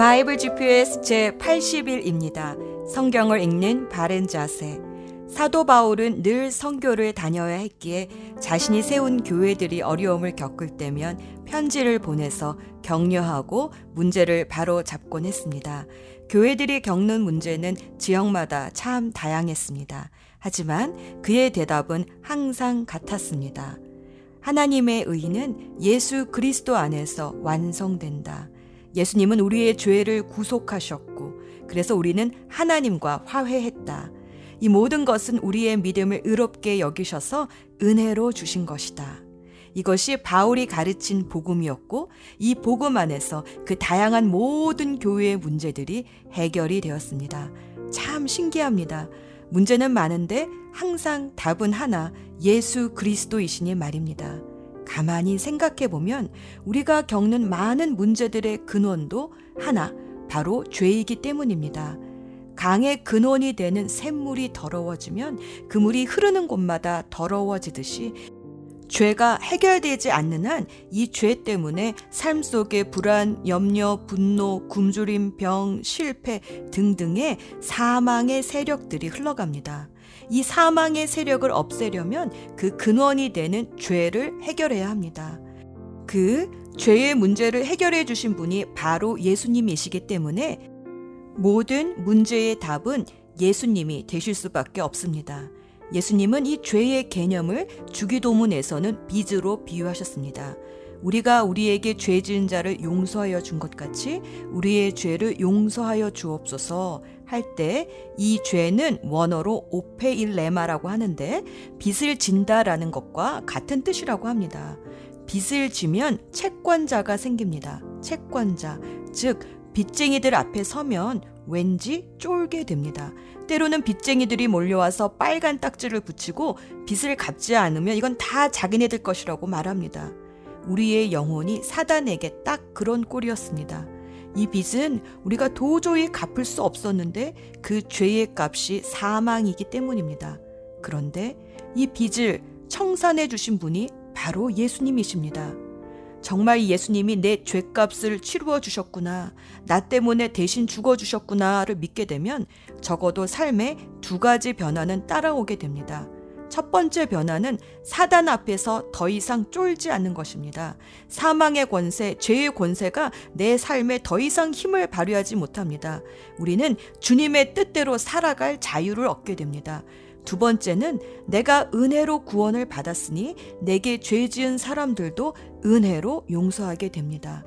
바이블 GPS 제 80일입니다. 성경을 읽는 바른 자세. 사도 바울은 늘 선교를 다녀야 했기에 자신이 세운 교회들이 어려움을 겪을 때면 편지를 보내서 격려하고 문제를 바로 잡곤 했습니다. 교회들이 겪는 문제는 지역마다 참 다양했습니다. 하지만 그의 대답은 항상 같았습니다. 하나님의 의는 예수 그리스도 안에서 완성된다. 예수님은 우리의 죄를 구속하셨고, 그래서 우리는 하나님과 화해했다. 이 모든 것은 우리의 믿음을 의롭게 여기셔서 은혜로 주신 것이다. 이것이 바울이 가르친 복음이었고, 이 복음 안에서 그 다양한 모든 교회의 문제들이 해결이 되었습니다. 참 신기합니다. 문제는 많은데 항상 답은 하나, 예수 그리스도이시니 말입니다. 가만히 생각해 보면 우리가 겪는 많은 문제들의 근원도 하나, 바로 죄이기 때문입니다. 강의 근원이 되는 샘물이 더러워지면 그 물이 흐르는 곳마다 더러워지듯이 죄가 해결되지 않는 한 이 죄 때문에 삶 속에 불안, 염려, 분노, 굶주림, 병, 실패 등등의 사망의 세력들이 흘러갑니다. 이 사망의 세력을 없애려면 그 근원이 되는 죄를 해결해야 합니다. 그 죄의 문제를 해결해 주신 분이 바로 예수님이시기 때문에 모든 문제의 답은 예수님이 되실 수밖에 없습니다. 예수님은 이 죄의 개념을 주기도문에서는 빚으로 비유하셨습니다. 우리가 우리에게 죄 지은 자를 용서하여 준 것 같이 우리의 죄를 용서하여 주옵소서 할 때 이 죄는 원어로 오페일레마라고 하는데 빚을 진다라는 것과 같은 뜻이라고 합니다. 빚을 지면 채권자가 생깁니다. 채권자, 즉 빚쟁이들 앞에 서면 왠지 쫄게 됩니다. 때로는 빚쟁이들이 몰려와서 빨간 딱지를 붙이고 빚을 갚지 않으면 이건 다 자기네들 것이라고 말합니다. 우리의 영혼이 사단에게 딱 그런 꼴이었습니다. 이 빚은 우리가 도저히 갚을 수 없었는데 그 죄의 값이 사망이기 때문입니다. 그런데 이 빚을 청산해 주신 분이 바로 예수님이십니다. 정말 예수님이 내 죄값을 치루어 주셨구나. 나 때문에 대신 죽어 주셨구나를 믿게 되면 적어도 삶에 두 가지 변화는 따라오게 됩니다. 첫 번째 변화는 사단 앞에서 더 이상 쫄지 않는 것입니다. 사망의 권세, 죄의 권세가 내 삶에 더 이상 힘을 발휘하지 못합니다. 우리는 주님의 뜻대로 살아갈 자유를 얻게 됩니다. 두 번째는 내가 은혜로 구원을 받았으니 내게 죄 지은 사람들도 은혜로 용서하게 됩니다.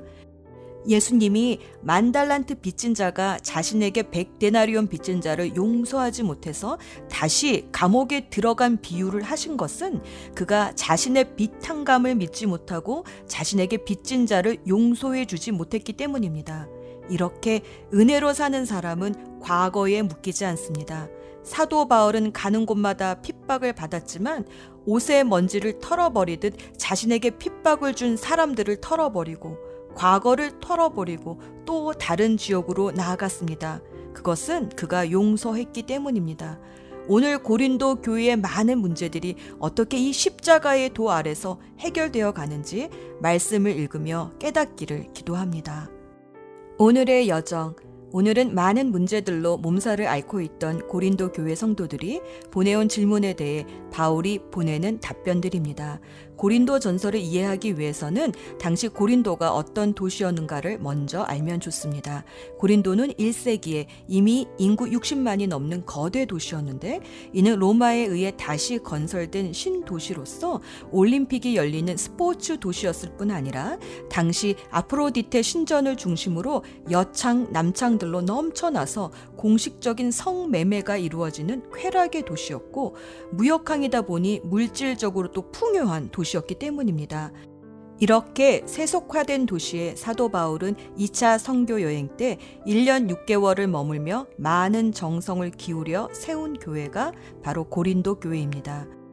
예수님이 만 달란트 빚진 자가 자신에게 백 데나리온 빚진 자를 용서하지 못해서 다시 감옥에 들어간 비유를 하신 것은 그가 자신의 빚탕감을 믿지 못하고 자신에게 빚진 자를 용서해 주지 못했기 때문입니다. 이렇게 은혜로 사는 사람은 과거에 묶이지 않습니다. 사도 바울은 가는 곳마다 핍박을 받았지만 옷의 먼지를 털어버리듯 자신에게 핍박을 준 사람들을 털어버리고 과거를 털어버리고 또 다른 지역으로 나아갔습니다. 그것은 그가 용서했기 때문입니다. 오늘 고린도 교회의 많은 문제들이 어떻게 이 십자가의 도 아래서 해결되어 가는지 말씀을 읽으며 깨닫기를 기도합니다. 오늘의 여정, 오늘은 많은 문제들로 몸살을 앓고 있던 고린도 교회 성도들이 보내온 질문에 대해 바울이 보내는 답변들입니다. 고린도 전설을 이해하기 위해서는 당시 고린도가 어떤 도시였는가를 먼저 알면 좋습니다. 고린도는 1세기에 이미 인구 60만이 넘는 거대 도시였는데 이는 로마에 의해 다시 건설된 신도시로서 올림픽이 열리는 스포츠 도시였을 뿐 아니라 당시 아프로디테 신전을 중심으로 여창, 남창들로 넘쳐나서 공식적인 성매매가 이루어지는 쾌락의 도시였고 무역항이다 보니 물질적으로 또 풍요한 도시 도시였기 때문입니다. 이렇게 세속화된 도시에 사도 바울은 2차 선교 여행 때 1년 6개월을 머물며 많은 정성을 기울여 세운 교회가 바로 고린도 교회입니다.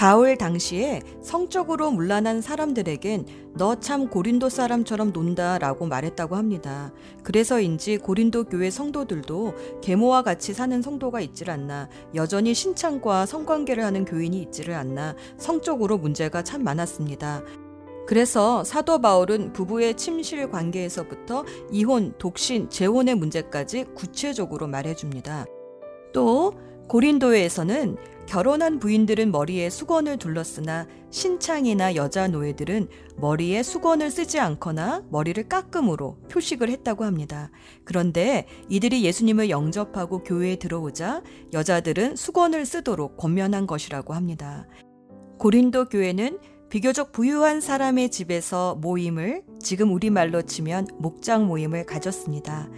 바울 당시에 성적으로 문란한 사람들에겐 너 참 고린도 사람처럼 논다 라고 말했다고 합니다. 그래서인지 고린도 교회 성도들도 계모와 같이 사는 성도가 있질 않나, 여전히 신창과 성관계를 하는 교인이 있지를 않나, 성적으로 문제가 참 많았습니다. 그래서 사도 바울은 부부의 침실 관계에서부터 이혼, 독신, 재혼의 문제까지 구체적으로 말해줍니다. 또 고린도에서는 결혼한 부인들은 머리에 수건을 둘렀으나 신창이나 여자 노예들은 머리에 수건을 쓰지 않거나 머리를 깎음으로 표식을 했다고 합니다. 그런데 이들이 예수님을 영접하고 교회에 들어오자 여자들은 수건을 쓰도록 권면한 것이라고 합니다. 고린도 교회는 비교적 부유한 사람의 집에서 모임을 지금 우리말로 치면 목장 모임을 가졌습니다.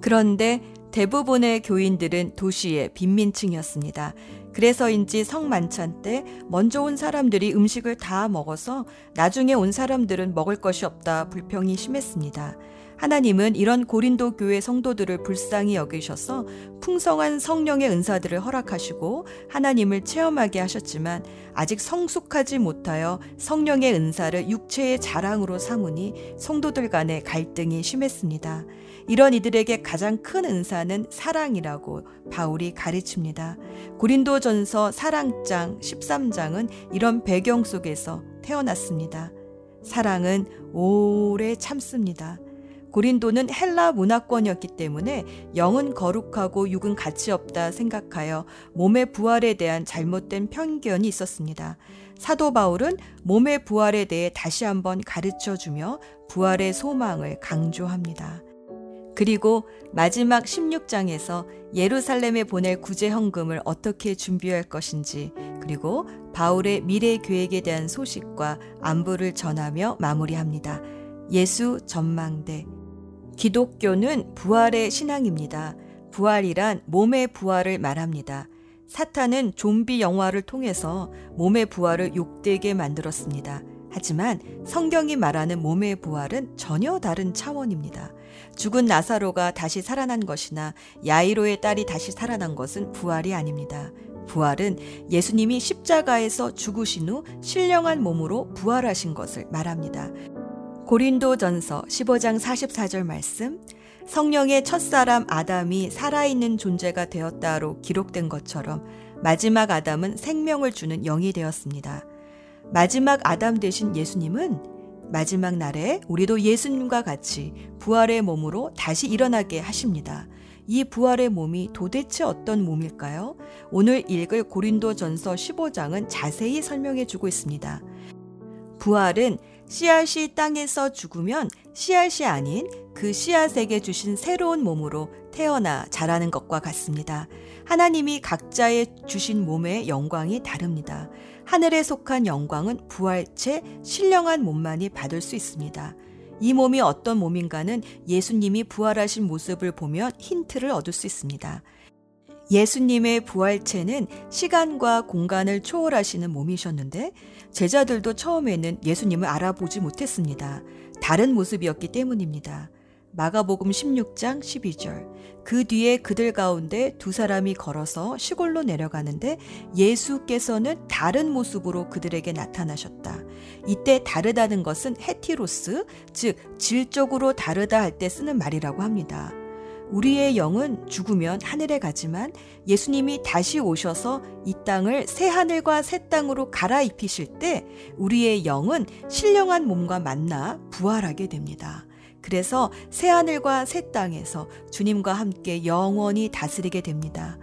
그런데 대부분의 교인들은 도시의 빈민층이었습니다. 그래서인지 성만찬 때 먼저 온 사람들이 음식을 다 먹어서 나중에 온 사람들은 먹을 것이 없다 불평이 심했습니다. 하나님은 이런 고린도 교회 성도들을 불쌍히 여기셔서 풍성한 성령의 은사들을 허락하시고 하나님을 체험하게 하셨지만 아직 성숙하지 못하여 성령의 은사를 육체의 자랑으로 삼으니 성도들 간의 갈등이 심했습니다. 이런 이들에게 가장 큰 은사는 사랑이라고 바울이 가르칩니다. 고린도전서 사랑장 13장은 이런 배경 속에서 태어났습니다. 사랑은 오래 참습니다. 고린도는 헬라 문화권이었기 때문에 영은 거룩하고 육은 가치 없다 생각하여 몸의 부활에 대한 잘못된 편견이 있었습니다. 사도 바울은 몸의 부활에 대해 다시 한번 가르쳐 주며 부활의 소망을 강조합니다. 그리고 마지막 16장에서 예루살렘에 보낼 구제 헌금을 어떻게 준비할 것인지, 그리고 바울의 미래 계획에 대한 소식과 안부를 전하며 마무리합니다. 예수 전망대. 기독교는 부활의 신앙입니다. 부활이란 몸의 부활을 말합니다. 사탄은 좀비 영화를 통해서 몸의 부활을 욕되게 만들었습니다. 하지만 성경이 말하는 몸의 부활은 전혀 다른 차원입니다. 죽은 나사로가 다시 살아난 것이나 야이로의 딸이 다시 살아난 것은 부활이 아닙니다. 부활은 예수님이 십자가에서 죽으신 후 신령한 몸으로 부활하신 것을 말합니다. 고린도 전서 15장 44절 말씀 성령의 첫사람 아담이 살아있는 존재가 되었다로 기록된 것처럼 마지막 아담은 생명을 주는 영이 되었습니다. 마지막 아담 되신 예수님은 마지막 날에 우리도 예수님과 같이 부활의 몸으로 다시 일어나게 하십니다. 이 부활의 몸이 도대체 어떤 몸일까요? 오늘 읽을 고린도 전서 15장은 자세히 설명해 주고 있습니다. 부활은 씨앗이 땅에서 죽으면 씨앗이 아닌 그 씨앗에게 주신 새로운 몸으로 태어나 자라는 것과 같습니다. 하나님이 각자의 주신 몸의 영광이 다릅니다. 하늘에 속한 영광은 부활체 신령한 몸만이 받을 수 있습니다. 이 몸이 어떤 몸인가는 예수님이 부활하신 모습을 보면 힌트를 얻을 수 있습니다. 예수님의 부활체는 시간과 공간을 초월하시는 몸이셨는데 제자들도 처음에는 예수님을 알아보지 못했습니다. 다른 모습이었기 때문입니다. 마가복음 16장 12절. 그 뒤에 그들 가운데 두 사람이 걸어서 시골로 내려가는데 예수께서는 다른 모습으로 그들에게 나타나셨다. 이때 다르다는 것은 헤티로스, 즉 질적으로 다르다 할 때 쓰는 말이라고 합니다. 우리의 영은 죽으면 하늘에 가지만 예수님이 다시 오셔서 이 땅을 새 하늘과 새 땅으로 갈아입히실 때 우리의 영은 신령한 몸과 만나 부활하게 됩니다. 그래서 새하늘과 새 땅에서 주님과 함께 영원히 다스리게 됩니다.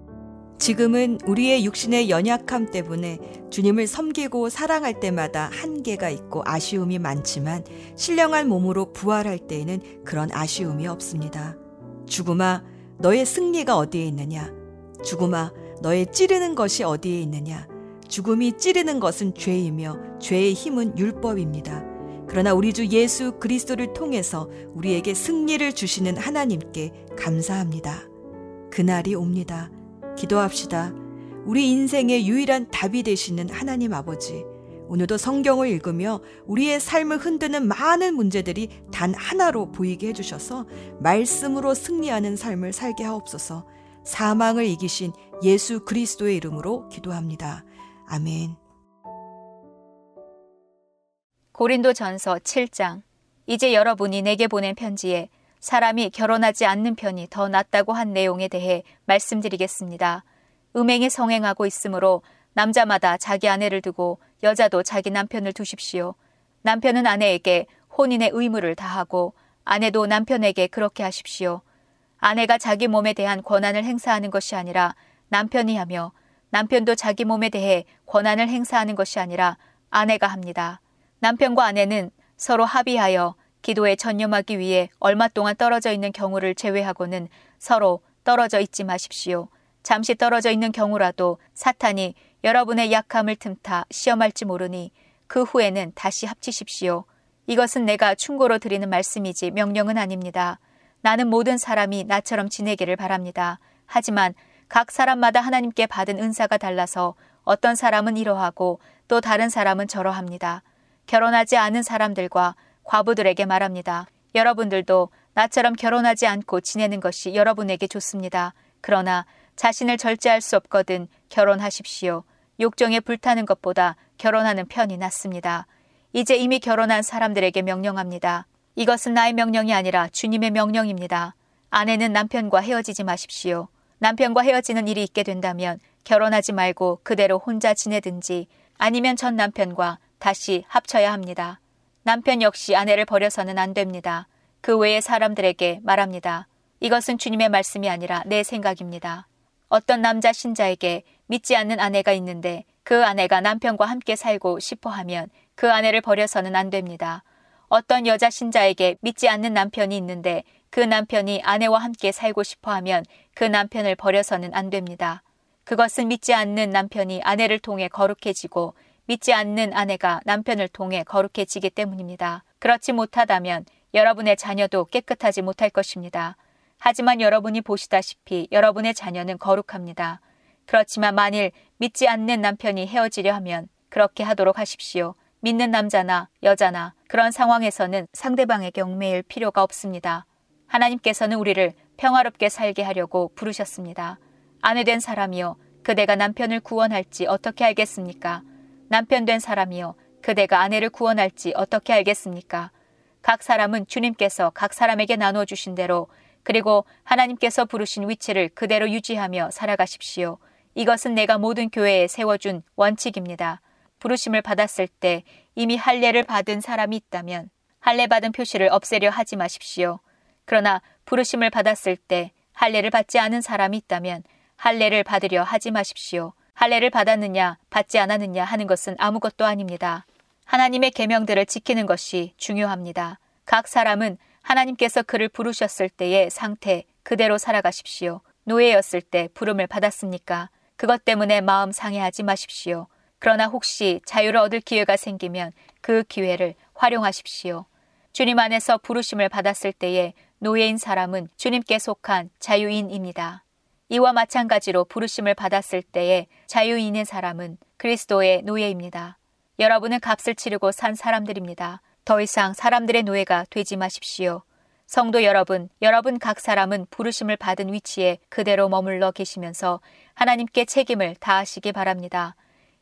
지금은 우리의 육신의 연약함 때문에 주님을 섬기고 사랑할 때마다 한계가 있고 아쉬움이 많지만 신령한 몸으로 부활할 때에는 그런 아쉬움이 없습니다. 죽음아, 너의 승리가 어디에 있느냐? 죽음아, 너의 찌르는 것이 어디에 있느냐? 죽음이 찌르는 것은 죄이며 죄의 힘은 율법입니다. 그러나 우리 주 예수 그리스도를 통해서 우리에게 승리를 주시는 하나님께 감사합니다. 그날이 옵니다. 기도합시다. 우리 인생의 유일한 답이 되시는 하나님 아버지. 오늘도 성경을 읽으며 우리의 삶을 흔드는 많은 문제들이 단 하나로 보이게 해주셔서 말씀으로 승리하는 삶을 살게 하옵소서 사망을 이기신 예수 그리스도의 이름으로 기도합니다. 아멘. 고린도 전서 7장. 이제 여러분이 내게 보낸 편지에 사람이 결혼하지 않는 편이 더 낫다고 한 내용에 대해 말씀드리겠습니다. 음행에 성행하고 있으므로 남자마다 자기 아내를 두고 여자도 자기 남편을 두십시오. 남편은 아내에게 혼인의 의무를 다하고 아내도 남편에게 그렇게 하십시오. 아내가 자기 몸에 대한 권한을 행사하는 것이 아니라 남편이 하며 남편도 자기 몸에 대해 권한을 행사하는 것이 아니라 아내가 합니다. 남편과 아내는 서로 합의하여 기도에 전념하기 위해 얼마 동안 떨어져 있는 경우를 제외하고는 서로 떨어져 있지 마십시오. 잠시 떨어져 있는 경우라도 사탄이 여러분의 약함을 틈타 시험할지 모르니 그 후에는 다시 합치십시오. 이것은 내가 충고로 드리는 말씀이지 명령은 아닙니다. 나는 모든 사람이 나처럼 지내기를 바랍니다. 하지만 각 사람마다 하나님께 받은 은사가 달라서 어떤 사람은 이러하고 또 다른 사람은 저러합니다. 결혼하지 않은 사람들과 과부들에게 말합니다. 여러분들도 나처럼 결혼하지 않고 지내는 것이 여러분에게 좋습니다. 그러나 자신을 절제할 수 없거든 결혼하십시오. 욕정에 불타는 것보다 결혼하는 편이 낫습니다. 이제 이미 결혼한 사람들에게 명령합니다. 이것은 나의 명령이 아니라 주님의 명령입니다. 아내는 남편과 헤어지지 마십시오. 남편과 헤어지는 일이 있게 된다면 결혼하지 말고 그대로 혼자 지내든지 아니면 전 남편과 다시 합쳐야 합니다. 남편 역시 아내를 버려서는 안 됩니다. 그 외의 사람들에게 말합니다. 이것은 주님의 말씀이 아니라 내 생각입니다. 어떤 남자 신자에게 믿지 않는 아내가 있는데 그 아내가 남편과 함께 살고 싶어 하면 그 아내를 버려서는 안 됩니다. 어떤 여자 신자에게 믿지 않는 남편이 있는데 그 남편이 아내와 함께 살고 싶어 하면 그 남편을 버려서는 안 됩니다. 그것은 믿지 않는 남편이 아내를 통해 거룩해지고 믿지 않는 아내가 남편을 통해 거룩해지기 때문입니다. 그렇지 못하다면 여러분의 자녀도 깨끗하지 못할 것입니다. 하지만 여러분이 보시다시피 여러분의 자녀는 거룩합니다. 그렇지만 만일 믿지 않는 남편이 헤어지려 하면 그렇게 하도록 하십시오. 믿는 남자나 여자나 그런 상황에서는 상대방에게 얽매일 필요가 없습니다. 하나님께서는 우리를 평화롭게 살게 하려고 부르셨습니다. 아내 된 사람이요. 그대가 남편을 구원할지 어떻게 알겠습니까? 남편 된 사람이요. 그대가 아내를 구원할지 어떻게 알겠습니까? 각 사람은 주님께서 각 사람에게 나누어 주신 대로 그리고 하나님께서 부르신 위치를 그대로 유지하며 살아가십시오. 이것은 내가 모든 교회에 세워준 원칙입니다. 부르심을 받았을 때 이미 할례를 받은 사람이 있다면 할례 받은 표시를 없애려 하지 마십시오. 그러나 부르심을 받았을 때 할례를 받지 않은 사람이 있다면 할례를 받으려 하지 마십시오. 할례를 받았느냐 받지 않았느냐 하는 것은 아무것도 아닙니다. 하나님의 계명들을 지키는 것이 중요합니다. 각 사람은 하나님께서 그를 부르셨을 때의 상태 그대로 살아가십시오. 노예였을 때 부름을 받았습니까? 그것 때문에 마음 상해하지 마십시오. 그러나 혹시 자유를 얻을 기회가 생기면 그 기회를 활용하십시오. 주님 안에서 부르심을 받았을 때에 노예인 사람은 주님께 속한 자유인입니다. 이와 마찬가지로 부르심을 받았을 때에 자유인의 사람은 그리스도의 노예입니다. 여러분은 값을 치르고 산 사람들입니다. 더 이상 사람들의 노예가 되지 마십시오. 성도 여러분, 여러분 각 사람은 부르심을 받은 위치에 그대로 머물러 계시면서 하나님께 책임을 다하시기 바랍니다.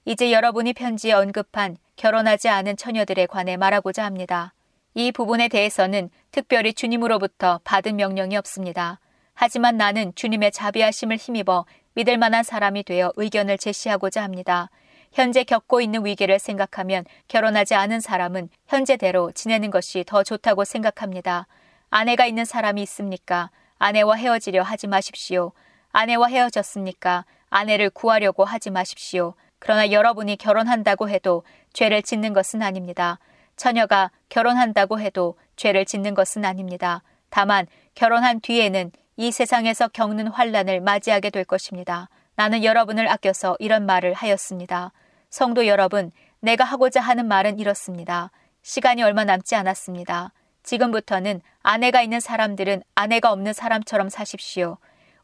이제 여러분이 편지에 언급한 결혼하지 않은 처녀들에 관해 말하고자 합니다. 이 부분에 대해서는 특별히 주님으로부터 받은 명령이 없습니다. 하지만 나는 주님의 자비하심을 힘입어 믿을 만한 사람이 되어 의견을 제시하고자 합니다. 현재 겪고 있는 위기를 생각하면 결혼하지 않은 사람은 현재대로 지내는 것이 더 좋다고 생각합니다. 아내가 있는 사람이 있습니까? 아내와 헤어지려 하지 마십시오. 아내와 헤어졌습니까? 아내를 구하려고 하지 마십시오. 그러나 여러분이 결혼한다고 해도 죄를 짓는 것은 아닙니다. 처녀가 결혼한다고 해도 죄를 짓는 것은 아닙니다. 다만 결혼한 뒤에는 이 세상에서 겪는 환란을 맞이하게 될 것입니다. 나는 여러분을 아껴서 이런 말을 하였습니다. 성도 여러분, 내가 하고자 하는 말은 이렇습니다. 시간이 얼마 남지 않았습니다. 지금부터는 아내가 있는 사람들은 아내가 없는 사람처럼 사십시오.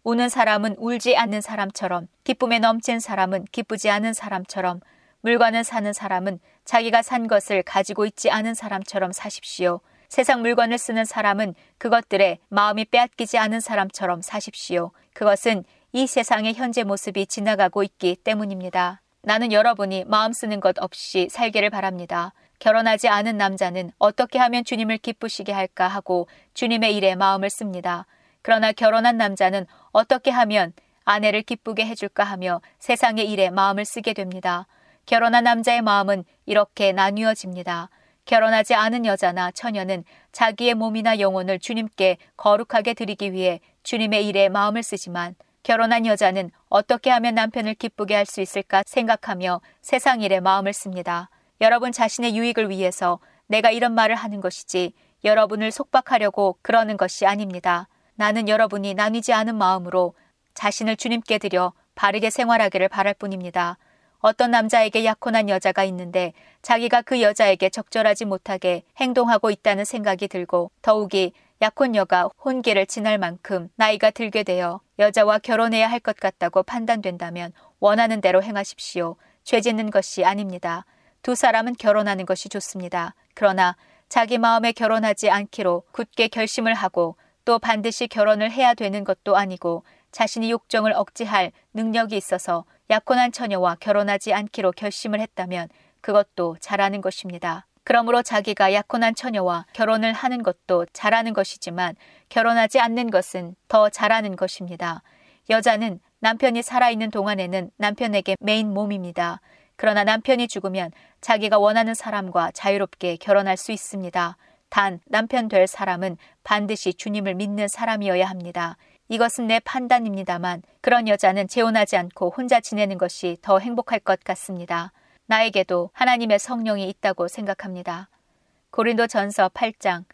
우는 사람은 울지 않는 사람처럼, 기쁨에 넘친 사람은 기쁘지 않은 사람처럼, 물건을 사는 사람은 자기가 산 것을 가지고 있지 않은 사람처럼 사십시오. 세상 물건을 쓰는 사람은 그것들에 마음이 빼앗기지 않은 사람처럼 사십시오. 그것은 이 세상의 현재 모습이 지나가고 있기 때문입니다. 나는 여러분이 마음 쓰는 것 없이 살기를 바랍니다. 결혼하지 않은 남자는 어떻게 하면 주님을 기쁘시게 할까 하고 주님의 일에 마음을 씁니다. 그러나 결혼한 남자는 어떻게 하면 아내를 기쁘게 해줄까 하며 세상의 일에 마음을 쓰게 됩니다. 결혼한 남자의 마음은 이렇게 나뉘어집니다. 결혼하지 않은 여자나 처녀는 자기의 몸이나 영혼을 주님께 거룩하게 드리기 위해 주님의 일에 마음을 쓰지만 결혼한 여자는 어떻게 하면 남편을 기쁘게 할 수 있을까 생각하며 세상 일에 마음을 씁니다. 여러분 자신의 유익을 위해서 내가 이런 말을 하는 것이지 여러분을 속박하려고 그러는 것이 아닙니다. 나는 여러분이 나뉘지 않은 마음으로 자신을 주님께 드려 바르게 생활하기를 바랄 뿐입니다. 어떤 남자에게 약혼한 여자가 있는데 자기가 그 여자에게 적절하지 못하게 행동하고 있다는 생각이 들고 더욱이 약혼녀가 혼기를 지날 만큼 나이가 들게 되어 여자와 결혼해야 할 것 같다고 판단된다면 원하는 대로 행하십시오. 죄 짓는 것이 아닙니다. 두 사람은 결혼하는 것이 좋습니다. 그러나 자기 마음에 결혼하지 않기로 굳게 결심을 하고 또 반드시 결혼을 해야 되는 것도 아니고 자신이 욕정을 억제할 능력이 있어서 약혼한 처녀와 결혼하지 않기로 결심을 했다면 그것도 잘하는 것입니다. 그러므로 자기가 약혼한 처녀와 결혼을 하는 것도 잘하는 것이지만 결혼하지 않는 것은 더 잘하는 것입니다. 여자는 남편이 살아있는 동안에는 남편에게 메인 몸입니다. 그러나 남편이 죽으면 자기가 원하는 사람과 자유롭게 결혼할 수 있습니다. 단 남편 될 사람은 반드시 주님을 믿는 사람이어야 합니다. 이것은 내 판단입니다만 그런 여자는 재혼하지 않고 혼자 지내는 것이 더 행복할 것 같습니다. 나에게도 하나님의 성령이 있다고 생각합니다. 고린도 전서 8장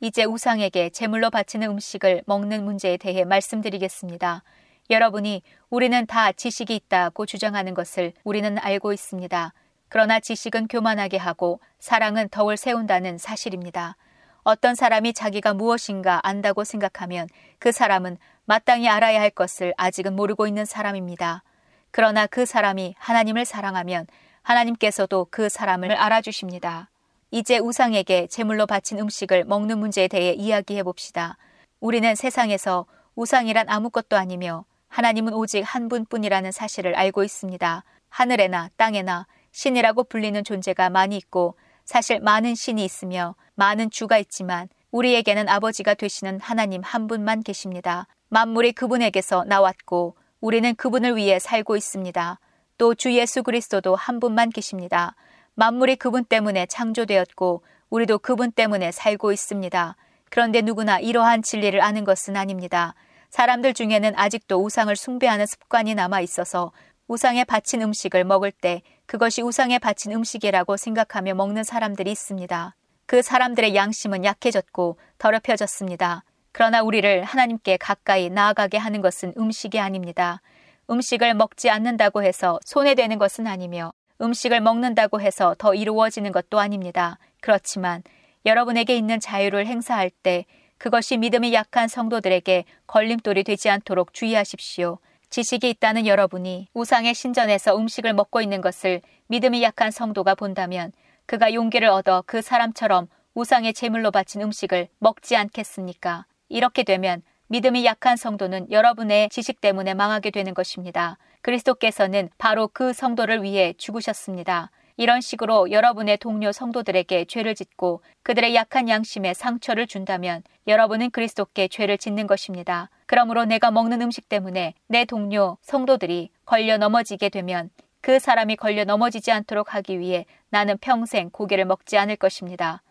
이제 우상에게 제물로 바치는 음식을 먹는 문제에 대해 말씀드리겠습니다. 여러분이 우리는 다 지식이 있다고 주장하는 것을 우리는 알고 있습니다. 그러나 지식은 교만하게 하고 사랑은 덕을 세운다는 사실입니다. 어떤 사람이 자기가 무엇인가 안다고 생각하면 그 사람은 마땅히 알아야 할 것을 아직은 모르고 있는 사람입니다. 그러나 그 사람이 하나님을 사랑하면 하나님께서도 그 사람을 알아주십니다. 이제 우상에게 제물로 바친 음식을 먹는 문제에 대해 이야기해 봅시다. 우리는 세상에서 우상이란 아무것도 아니며 하나님은 오직 한 분뿐이라는 사실을 알고 있습니다. 하늘에나 땅에나 신이라고 불리는 존재가 많이 있고 사실 많은 신이 있으며 많은 주가 있지만 우리에게는 아버지가 되시는 하나님 한 분만 계십니다. 만물이 그분에게서 나왔고 우리는 그분을 위해 살고 있습니다. 또 주 예수 그리스도도 한 분만 계십니다. 만물이 그분 때문에 창조되었고 우리도 그분 때문에 살고 있습니다. 그런데 누구나 이러한 진리를 아는 것은 아닙니다. 사람들 중에는 아직도 우상을 숭배하는 습관이 남아 있어서 우상에 바친 음식을 먹을 때 그것이 우상에 바친 음식이라고 생각하며 먹는 사람들이 있습니다. 그 사람들의 양심은 약해졌고 더럽혀졌습니다. 그러나 우리를 하나님께 가까이 나아가게 하는 것은 음식이 아닙니다. 음식을 먹지 않는다고 해서 손해되는 것은 아니며 음식을 먹는다고 해서 더 이루어지는 것도 아닙니다. 그렇지만 여러분에게 있는 자유를 행사할 때 그것이 믿음이 약한 성도들에게 걸림돌이 되지 않도록 주의하십시오. 지식이 있다는 여러분이 우상의 신전에서 음식을 먹고 있는 것을 믿음이 약한 성도가 본다면 그가 용기를 얻어 그 사람처럼 우상의 제물로 바친 음식을 먹지 않겠습니까? 이렇게 되면 믿음이 약한 성도는 여러분의 지식 때문에 망하게 되는 것입니다. 그리스도께서는 바로 그 성도를 위해 죽으셨습니다. 이런 식으로 여러분의 동료 성도들에게 죄를 짓고 그들의 약한 양심에 상처를 준다면 여러분은 그리스도께 죄를 짓는 것입니다. 그러므로 내가 먹는 음식 때문에 내 동료 성도들이 걸려 넘어지게 되면 그 사람이 걸려 넘어지지 않도록 하기 위해 나는 평생 고기를 먹지 않을 것입니다.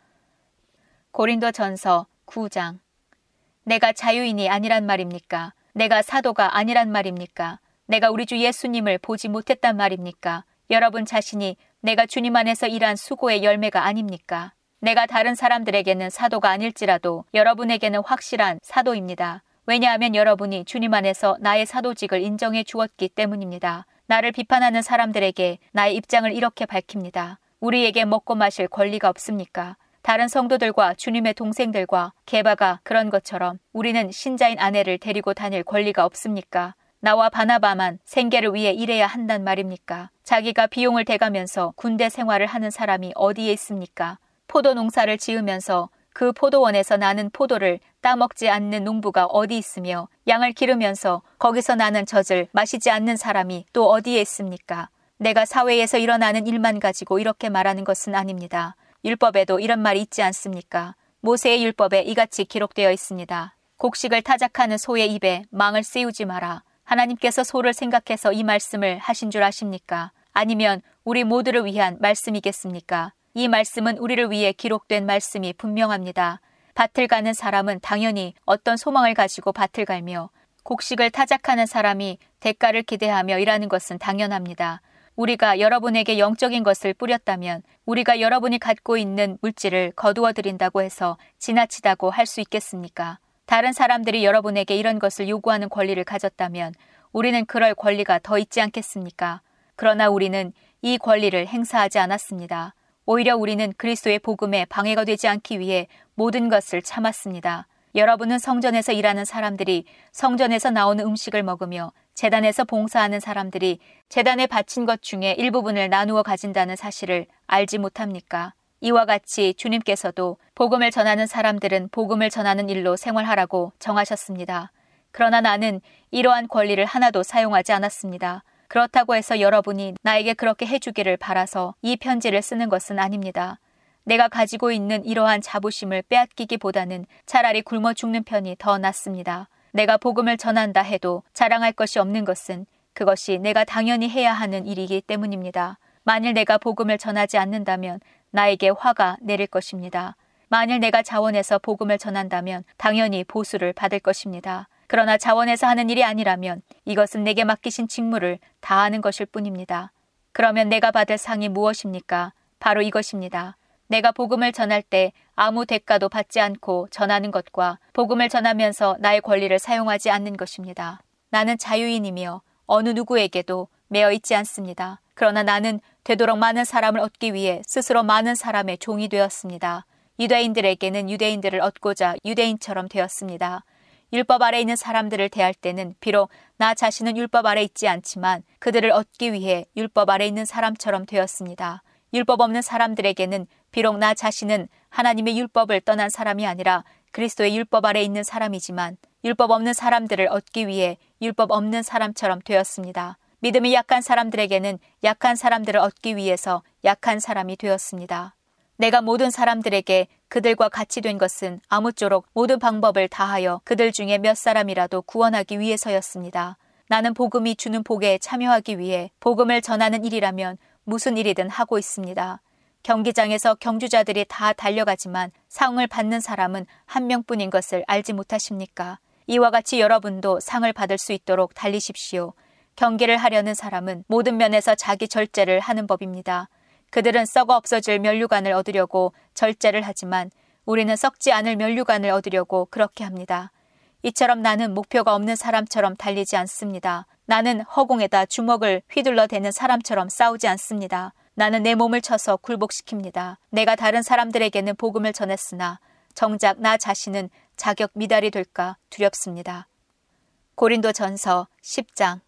고린도 전서 9장. 내가 자유인이 아니란 말입니까? 내가 사도가 아니란 말입니까? 내가 우리 주 예수님을 보지 못했단 말입니까? 여러분 자신이 내가 주님 안에서 일한 수고의 열매가 아닙니까? 내가 다른 사람들에게는 사도가 아닐지라도 여러분에게는 확실한 사도입니다. 왜냐하면 여러분이 주님 안에서 나의 사도직을 인정해 주었기 때문입니다. 나를 비판하는 사람들에게 나의 입장을 이렇게 밝힙니다. 우리에게 먹고 마실 권리가 없습니까? 다른 성도들과 주님의 동생들과 개바가 그런 것처럼 우리는 신자인 아내를 데리고 다닐 권리가 없습니까? 나와 바나바만 생계를 위해 일해야 한단 말입니까? 자기가 비용을 대가면서 군대 생활을 하는 사람이 어디에 있습니까? 포도 농사를 지으면서 그 포도원에서 나는 포도를 따먹지 않는 농부가 어디 있으며 양을 기르면서 거기서 나는 젖을 마시지 않는 사람이 또 어디에 있습니까? 내가 사회에서 일어나는 일만 가지고 이렇게 말하는 것은 아닙니다. 율법에도 이런 말이 있지 않습니까? 모세의 율법에 이같이 기록되어 있습니다. 곡식을 타작하는 소의 입에 망을 씌우지 마라. 하나님께서 소를 생각해서 이 말씀을 하신 줄 아십니까? 아니면 우리 모두를 위한 말씀이겠습니까? 이 말씀은 우리를 위해 기록된 말씀이 분명합니다. 밭을 가는 사람은 당연히 어떤 소망을 가지고 밭을 갈며 곡식을 타작하는 사람이 대가를 기대하며 일하는 것은 당연합니다. 우리가 여러분에게 영적인 것을 뿌렸다면 우리가 여러분이 갖고 있는 물질을 거두어 드린다고 해서 지나치다고 할 수 있겠습니까? 다른 사람들이 여러분에게 이런 것을 요구하는 권리를 가졌다면 우리는 그럴 권리가 더 있지 않겠습니까? 그러나 우리는 이 권리를 행사하지 않았습니다. 오히려 우리는 그리스도의 복음에 방해가 되지 않기 위해 모든 것을 참았습니다. 여러분은 성전에서 일하는 사람들이 성전에서 나오는 음식을 먹으며 재단에서 봉사하는 사람들이 재단에 바친 것 중에 일부분을 나누어 가진다는 사실을 알지 못합니까? 이와 같이 주님께서도 복음을 전하는 사람들은 복음을 전하는 일로 생활하라고 정하셨습니다. 그러나 나는 이러한 권리를 하나도 사용하지 않았습니다. 그렇다고 해서 여러분이 나에게 그렇게 해주기를 바라서 이 편지를 쓰는 것은 아닙니다. 내가 가지고 있는 이러한 자부심을 빼앗기기보다는 차라리 굶어 죽는 편이 더 낫습니다. 내가 복음을 전한다 해도 자랑할 것이 없는 것은 그것이 내가 당연히 해야 하는 일이기 때문입니다. 만일 내가 복음을 전하지 않는다면 나에게 화가 내릴 것입니다. 만일 내가 자원해서 복음을 전한다면 당연히 보수를 받을 것입니다. 그러나 자원해서 하는 일이 아니라면 이것은 내게 맡기신 직무를 다하는 것일 뿐입니다. 그러면 내가 받을 상이 무엇입니까? 바로 이것입니다. 내가 복음을 전할 때 아무 대가도 받지 않고 전하는 것과 복음을 전하면서 나의 권리를 사용하지 않는 것입니다. 나는 자유인이며 어느 누구에게도 매어 있지 않습니다. 그러나 나는 되도록 많은 사람을 얻기 위해 스스로 많은 사람의 종이 되었습니다. 유대인들에게는 유대인들을 얻고자 유대인처럼 되었습니다. 율법 아래 있는 사람들을 대할 때는 비록 나 자신은 율법 아래 있지 않지만 그들을 얻기 위해 율법 아래 있는 사람처럼 되었습니다. 율법 없는 사람들에게는 비록 나 자신은 하나님의 율법을 떠난 사람이 아니라 그리스도의 율법 아래 있는 사람이지만 율법 없는 사람들을 얻기 위해 율법 없는 사람처럼 되었습니다. 믿음이 약한 사람들에게는 약한 사람들을 얻기 위해서 약한 사람이 되었습니다. 내가 모든 사람들에게 그들과 같이 된 것은 아무쪼록 모든 방법을 다하여 그들 중에 몇 사람이라도 구원하기 위해서였습니다. 나는 복음이 주는 복에 참여하기 위해 복음을 전하는 일이라면 무슨 일이든 하고 있습니다. 경기장에서 경주자들이 다 달려가지만 상을 받는 사람은 한 명뿐인 것을 알지 못하십니까? 이와 같이 여러분도 상을 받을 수 있도록 달리십시오. 경기를 하려는 사람은 모든 면에서 자기 절제를 하는 법입니다. 그들은 썩어 없어질 면류관을 얻으려고 절제를 하지만 우리는 썩지 않을 면류관을 얻으려고 그렇게 합니다. 이처럼 나는 목표가 없는 사람처럼 달리지 않습니다. 나는 허공에다 주먹을 휘둘러 대는 사람처럼 싸우지 않습니다. 나는 내 몸을 쳐서 굴복시킵니다. 내가 다른 사람들에게는 복음을 전했으나 정작 나 자신은 자격 미달이 될까 두렵습니다. 고린도 전서 10장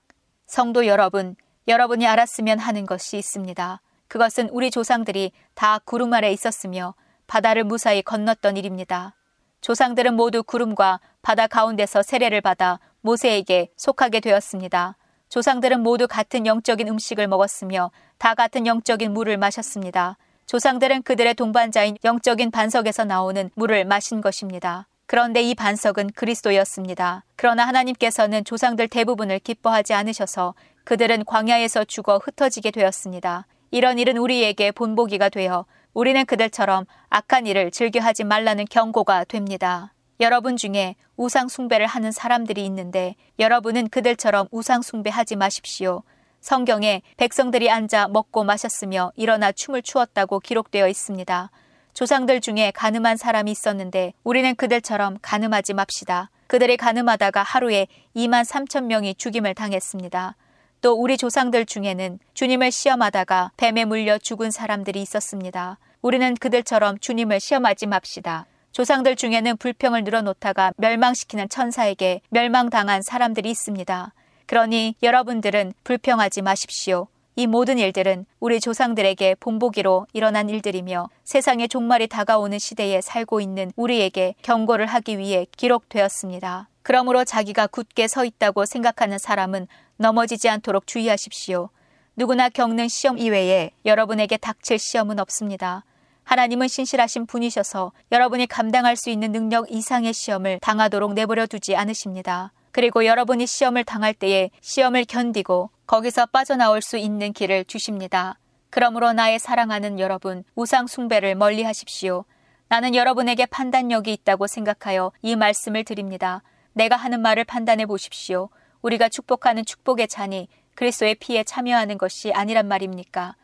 성도 여러분, 여러분이 알았으면 하는 것이 있습니다. 그것은 우리 조상들이 다 구름 아래 있었으며 바다를 무사히 건넜던 일입니다. 조상들은 모두 구름과 바다 가운데서 세례를 받아 모세에게 속하게 되었습니다. 조상들은 모두 같은 영적인 음식을 먹었으며 다 같은 영적인 물을 마셨습니다. 조상들은 그들의 동반자인 영적인 반석에서 나오는 물을 마신 것입니다. 그런데 이 반석은 그리스도였습니다. 그러나 하나님께서는 조상들 대부분을 기뻐하지 않으셔서 그들은 광야에서 죽어 흩어지게 되었습니다. 이런 일은 우리에게 본보기가 되어 우리는 그들처럼 악한 일을 즐겨 하지 말라는 경고가 됩니다. 여러분 중에 우상 숭배를 하는 사람들이 있는데 여러분은 그들처럼 우상 숭배하지 마십시오. 성경에 백성들이 앉아 먹고 마셨으며 일어나 춤을 추었다고 기록되어 있습니다. 조상들 중에 가늠한 사람이 있었는데 우리는 그들처럼 가늠하지 맙시다. 그들이 가늠하다가 하루에 2만 3천 명이 죽임을 당했습니다. 또 우리 조상들 중에는 주님을 시험하다가 뱀에 물려 죽은 사람들이 있었습니다. 우리는 그들처럼 주님을 시험하지 맙시다. 조상들 중에는 불평을 늘어놓다가 멸망시키는 천사에게 멸망당한 사람들이 있습니다. 그러니 여러분들은 불평하지 마십시오. 이 모든 일들은 우리 조상들에게 본보기로 일어난 일들이며 세상의 종말이 다가오는 시대에 살고 있는 우리에게 경고를 하기 위해 기록되었습니다. 그러므로 자기가 굳게 서 있다고 생각하는 사람은 넘어지지 않도록 주의하십시오. 누구나 겪는 시험 이외에 여러분에게 닥칠 시험은 없습니다. 하나님은 신실하신 분이셔서 여러분이 감당할 수 있는 능력 이상의 시험을 당하도록 내버려 두지 않으십니다. 그리고 여러분이 시험을 당할 때에 시험을 견디고 거기서 빠져나올 수 있는 길을 주십니다. 그러므로 나의 사랑하는 여러분, 우상 숭배를 멀리 하십시오. 나는 여러분에게 판단력이 있다고 생각하여 이 말씀을 드립니다. 내가 하는 말을 판단해 보십시오. 우리가 축복하는 축복의 잔이 그리스도의 피에 참여하는 것이 아니란 말입니까?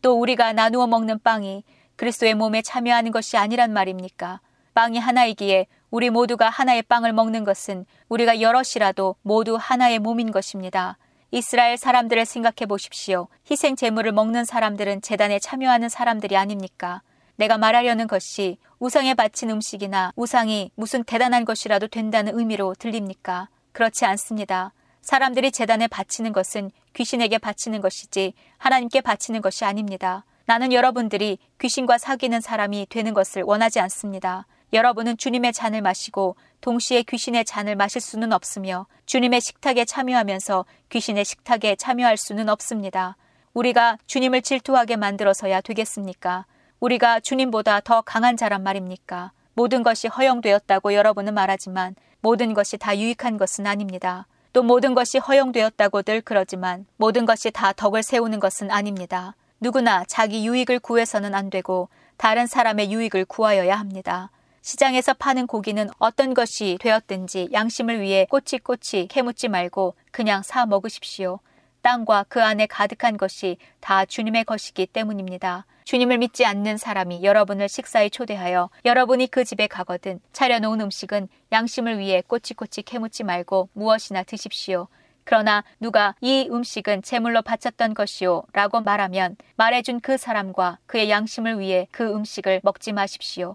또 우리가 나누어 먹는 빵이 그리스도의 몸에 참여하는 것이 아니란 말입니까? 빵이 하나이기에 우리 모두가 하나의 빵을 먹는 것은 우리가 여럿이라도 모두 하나의 몸인 것입니다. 이스라엘 사람들을 생각해 보십시오. 희생 제물을 먹는 사람들은 재단에 참여하는 사람들이 아닙니까? 내가 말하려는 것이 우상에 바친 음식이나 우상이 무슨 대단한 것이라도 된다는 의미로 들립니까? 그렇지 않습니다. 사람들이 재단에 바치는 것은 귀신에게 바치는 것이지 하나님께 바치는 것이 아닙니다. 나는 여러분들이 귀신과 사귀는 사람이 되는 것을 원하지 않습니다. 여러분은 주님의 잔을 마시고 동시에 귀신의 잔을 마실 수는 없으며 주님의 식탁에 참여하면서 귀신의 식탁에 참여할 수는 없습니다. 우리가 주님을 질투하게 만들어서야 되겠습니까? 우리가 주님보다 더 강한 자란 말입니까? 모든 것이 허용되었다고 여러분은 말하지만 모든 것이 다 유익한 것은 아닙니다. 또 모든 것이 허용되었다고들 그러지만 모든 것이 다 덕을 세우는 것은 아닙니다. 누구나 자기 유익을 구해서는 안 되고 다른 사람의 유익을 구하여야 합니다. 시장에서 파는 고기는 어떤 것이 되었든지 양심을 위해 꼬치꼬치 캐묻지 말고 그냥 사 먹으십시오. 땅과 그 안에 가득한 것이 다 주님의 것이기 때문입니다. 주님을 믿지 않는 사람이 여러분을 식사에 초대하여 여러분이 그 집에 가거든 차려놓은 음식은 양심을 위해 꼬치꼬치 캐묻지 말고 무엇이나 드십시오. 그러나 누가 이 음식은 제물로 바쳤던 것이요 라고 말하면 말해준 그 사람과 그의 양심을 위해 그 음식을 먹지 마십시오.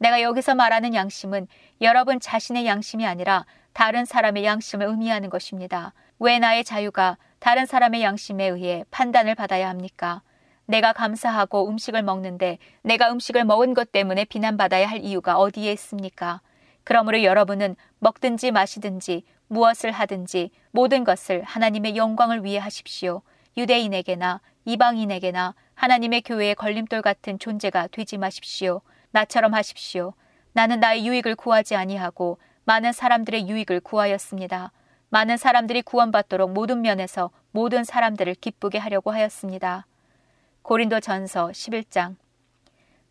내가 여기서 말하는 양심은 여러분 자신의 양심이 아니라 다른 사람의 양심을 의미하는 것입니다. 왜 나의 자유가 다른 사람의 양심에 의해 판단을 받아야 합니까? 내가 감사하고 음식을 먹는데 내가 음식을 먹은 것 때문에 비난받아야 할 이유가 어디에 있습니까? 그러므로 여러분은 먹든지 마시든지 무엇을 하든지 모든 것을 하나님의 영광을 위해 하십시오. 유대인에게나 이방인에게나 하나님의 교회의 걸림돌 같은 존재가 되지 마십시오. 나처럼 하십시오. 나는 나의 유익을 구하지 아니하고 많은 사람들의 유익을 구하였습니다. 많은 사람들이 구원받도록 모든 면에서 모든 사람들을 기쁘게 하려고 하였습니다. 고린도 전서 11장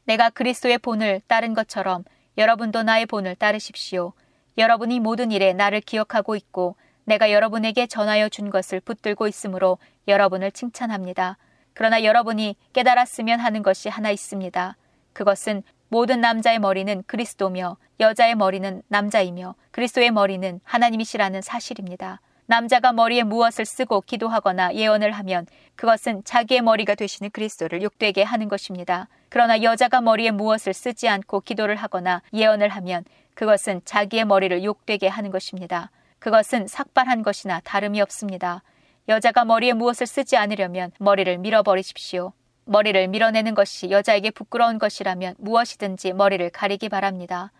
내가 그리스도의 본을 따른 것처럼 여러분도 나의 본을 따르십시오. 여러분이 모든 일에 나를 기억하고 있고 내가 여러분에게 전하여 준 것을 붙들고 있으므로 여러분을 칭찬합니다. 그러나 여러분이 깨달았으면 하는 것이 하나 있습니다. 그것은 모든 남자의 머리는 그리스도며 여자의 머리는 남자이며 그리스도의 머리는 하나님이시라는 사실입니다. 남자가 머리에 무엇을 쓰고 기도하거나 예언을 하면 그것은 자기의 머리가 되시는 그리스도를 욕되게 하는 것입니다. 그러나 여자가 머리에 무엇을 쓰지 않고 기도를 하거나 예언을 하면 그것은 자기의 머리를 욕되게 하는 것입니다. 그것은 삭발한 것이나 다름이 없습니다. 여자가 머리에 무엇을 쓰지 않으려면 머리를 밀어버리십시오. 머리를 밀어내는 것이 여자에게 부끄러운 것이라면 무엇이든지 머리를 가리기 바랍니다.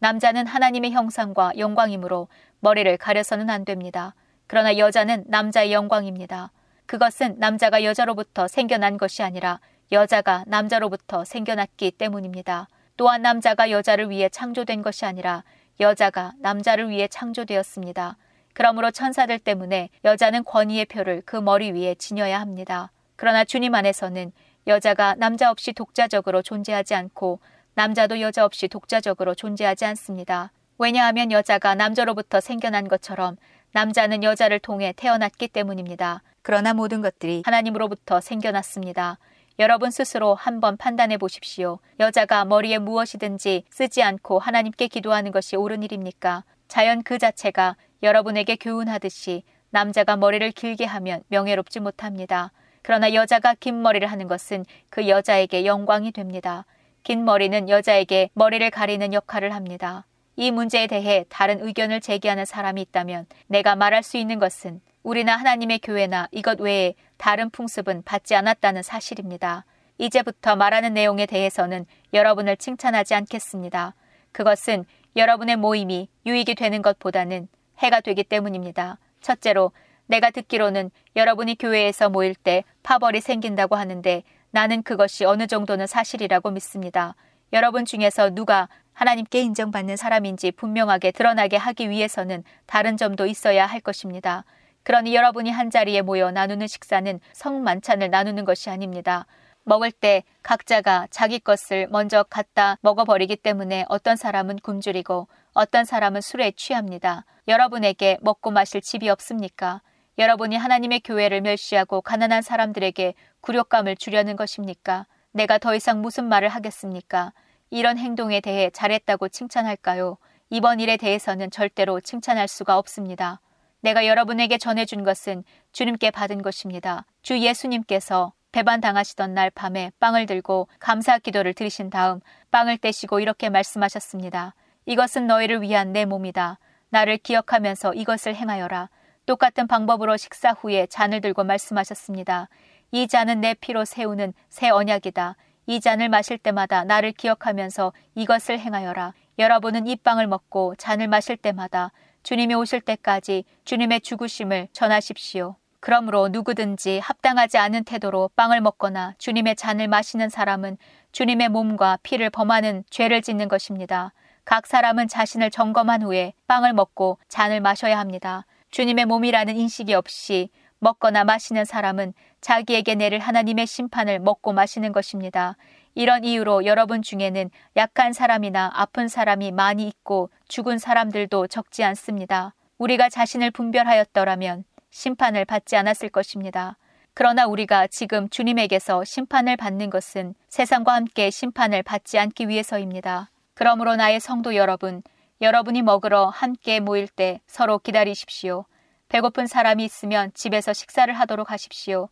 남자는 하나님의 형상과 영광이므로 머리를 가려서는 안 됩니다. 그러나 여자는 남자의 영광입니다. 그것은 남자가 여자로부터 생겨난 것이 아니라 여자가 남자로부터 생겨났기 때문입니다. 또한 남자가 여자를 위해 창조된 것이 아니라 여자가 남자를 위해 창조되었습니다. 그러므로 천사들 때문에 여자는 권위의 표를 그 머리 위에 지녀야 합니다. 그러나 주님 안에서는 여자가 남자 없이 독자적으로 존재하지 않고 남자도 여자 없이 독자적으로 존재하지 않습니다. 왜냐하면 여자가 남자로부터 생겨난 것처럼 남자는 여자를 통해 태어났기 때문입니다. 그러나 모든 것들이 하나님으로부터 생겨났습니다. 여러분 스스로 한번 판단해 보십시오. 여자가 머리에 무엇이든지 쓰지 않고 하나님께 기도하는 것이 옳은 일입니까? 자연 그 자체가 여러분에게 교훈하듯이 남자가 머리를 길게 하면 명예롭지 못합니다. 그러나 여자가 긴 머리를 하는 것은 그 여자에게 영광이 됩니다. 긴 머리는 여자에게 머리를 가리는 역할을 합니다. 이 문제에 대해 다른 의견을 제기하는 사람이 있다면 내가 말할 수 있는 것은 우리나 하나님의 교회나 이것 외에 다른 풍습은 받지 않았다는 사실입니다. 이제부터 말하는 내용에 대해서는 여러분을 칭찬하지 않겠습니다. 그것은 여러분의 모임이 유익이 되는 것보다는 해가 되기 때문입니다. 첫째로 내가 듣기로는 여러분이 교회에서 모일 때 파벌이 생긴다고 하는데 나는 그것이 어느 정도는 사실이라고 믿습니다. 여러분 중에서 누가 하나님께 인정받는 사람인지 분명하게 드러나게 하기 위해서는 다른 점도 있어야 할 것입니다. 그러니 여러분이 한 자리에 모여 나누는 식사는 성만찬을 나누는 것이 아닙니다. 먹을 때 각자가 자기 것을 먼저 갖다 먹어버리기 때문에 어떤 사람은 굶주리고 어떤 사람은 술에 취합니다. 여러분에게 먹고 마실 집이 없습니까? 여러분이 하나님의 교회를 멸시하고 가난한 사람들에게 굴욕감을 주려는 것입니까? 내가 더 이상 무슨 말을 하겠습니까? 이런 행동에 대해 잘했다고 칭찬할까요? 이번 일에 대해서는 절대로 칭찬할 수가 없습니다. 내가 여러분에게 전해준 것은 주님께 받은 것입니다. 주 예수님께서 배반 당하시던 날 밤에 빵을 들고 감사 기도를 드리신 다음 빵을 떼시고 이렇게 말씀하셨습니다. 이것은 너희를 위한 내 몸이다. 나를 기억하면서 이것을 행하여라. 똑같은 방법으로 식사 후에 잔을 들고 말씀하셨습니다. 이 잔은 내 피로 세우는 새 언약이다. 이 잔을 마실 때마다 나를 기억하면서 이것을 행하여라. 여러분은 이 빵을 먹고 잔을 마실 때마다 주님이 오실 때까지 주님의 죽으심을 전하십시오. 그러므로 누구든지 합당하지 않은 태도로 빵을 먹거나 주님의 잔을 마시는 사람은 주님의 몸과 피를 범하는 죄를 짓는 것입니다. 각 사람은 자신을 점검한 후에 빵을 먹고 잔을 마셔야 합니다. 주님의 몸이라는 인식이 없이 먹거나 마시는 사람은 자기에게 내릴 하나님의 심판을 먹고 마시는 것입니다. 이런 이유로 여러분 중에는 약한 사람이나 아픈 사람이 많이 있고 죽은 사람들도 적지 않습니다. 우리가 자신을 분별하였더라면 심판을 받지 않았을 것입니다. 그러나 우리가 지금 주님에게서 심판을 받는 것은 세상과 함께 심판을 받지 않기 위해서입니다. 그러므로 나의 성도 여러분, 여러분이 먹으러 함께 모일 때 서로 기다리십시오. 배고픈 사람이 있으면 집에서 식사를 하도록 하십시오.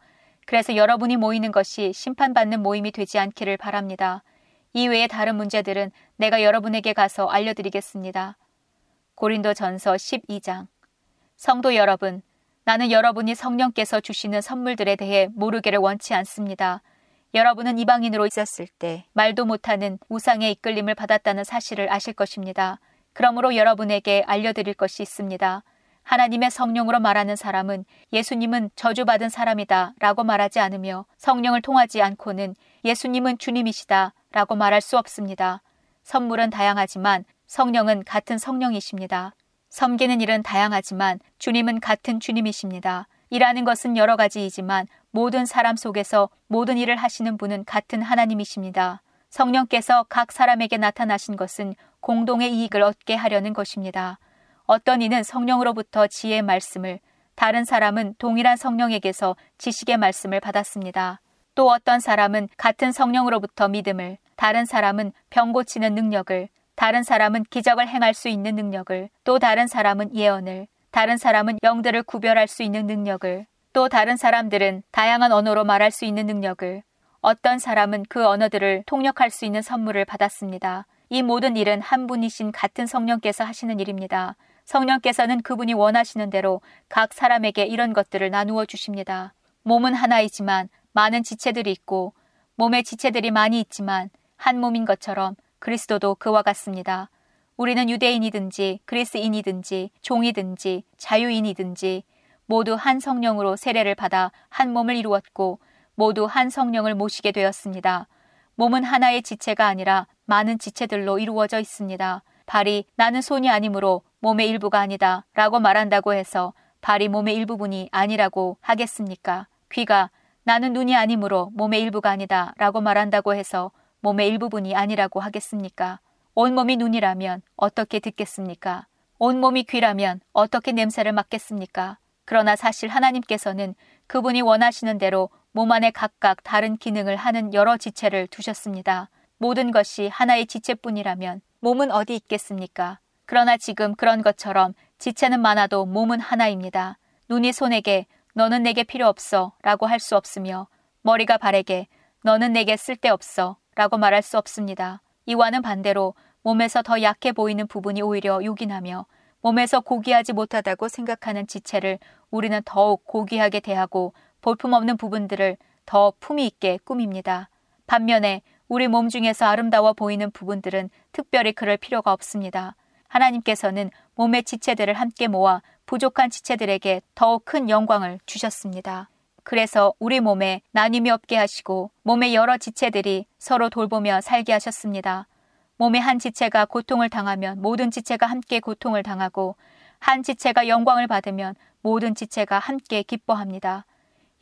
그래서 여러분이 모이는 것이 심판받는 모임이 되지 않기를 바랍니다. 이외의 다른 문제들은 내가 여러분에게 가서 알려드리겠습니다. 고린도 전서 12장. 성도 여러분, 나는 여러분이 성령께서 주시는 선물들에 대해 모르기를 원치 않습니다. 여러분은 이방인으로 있었을 때 말도 못하는 우상의 이끌림을 받았다는 사실을 아실 것입니다. 그러므로 여러분에게 알려드릴 것이 있습니다. 하나님의 성령으로 말하는 사람은 예수님은 저주받은 사람이다 라고 말하지 않으며 성령을 통하지 않고는 예수님은 주님이시다 라고 말할 수 없습니다. 선물은 다양하지만 성령은 같은 성령이십니다. 섬기는 일은 다양하지만 주님은 같은 주님이십니다. 일하는 것은 여러 가지이지만 모든 사람 속에서 모든 일을 하시는 분은 같은 하나님이십니다. 성령께서 각 사람에게 나타나신 것은 공동의 이익을 얻게 하려는 것입니다. 어떤 이는 성령으로부터 지혜의 말씀을, 다른 사람은 동일한 성령에게서 지식의 말씀을 받았습니다. 또 어떤 사람은 같은 성령으로부터 믿음을, 다른 사람은 병 고치는 능력을, 다른 사람은 기적을 행할 수 있는 능력을, 또 다른 사람은 예언을, 다른 사람은 영들을 구별할 수 있는 능력을, 또 다른 사람들은 다양한 언어로 말할 수 있는 능력을, 어떤 사람은 그 언어들을 통역할 수 있는 선물을 받았습니다. 이 모든 일은 한 분이신 같은 성령께서 하시는 일입니다. 성령께서는 그분이 원하시는 대로 각 사람에게 이런 것들을 나누어 주십니다. 몸은 하나이지만 많은 지체들이 있고 몸의 지체들이 많이 있지만 한 몸인 것처럼 그리스도도 그와 같습니다. 우리는 유대인이든지 그리스인이든지 종이든지 자유인이든지 모두 한 성령으로 세례를 받아 한 몸을 이루었고 모두 한 성령을 모시게 되었습니다. 몸은 하나의 지체가 아니라 많은 지체들로 이루어져 있습니다. 발이 나는 손이 아니므로 몸의 일부가 아니다 라고 말한다고 해서 발이 몸의 일부분이 아니라고 하겠습니까? 귀가 나는 눈이 아니므로 몸의 일부가 아니다 라고 말한다고 해서 몸의 일부분이 아니라고 하겠습니까? 온몸이 눈이라면 어떻게 듣겠습니까? 온몸이 귀라면 어떻게 냄새를 맡겠습니까? 그러나 사실 하나님께서는 그분이 원하시는 대로 몸 안에 각각 다른 기능을 하는 여러 지체를 두셨습니다. 모든 것이 하나의 지체뿐이라면 몸은 어디 있겠습니까? 그러나 지금 그런 것처럼 지체는 많아도 몸은 하나입니다. 눈이 손에게 너는 내게 필요 없어 라고 할 수 없으며 머리가 발에게 너는 내게 쓸데없어 라고 말할 수 없습니다. 이와는 반대로 몸에서 더 약해 보이는 부분이 오히려 요긴하며 몸에서 고귀하지 못하다고 생각하는 지체를 우리는 더욱 고귀하게 대하고 볼품없는 부분들을 더 품위 있게 꾸밉니다. 반면에 우리 몸 중에서 아름다워 보이는 부분들은 특별히 그럴 필요가 없습니다. 하나님께서는 몸의 지체들을 함께 모아 부족한 지체들에게 더욱 큰 영광을 주셨습니다. 그래서 우리 몸에 나님이 없게 하시고 몸의 여러 지체들이 서로 돌보며 살게 하셨습니다. 몸의 한 지체가 고통을 당하면 모든 지체가 함께 고통을 당하고 한 지체가 영광을 받으면 모든 지체가 함께 기뻐합니다.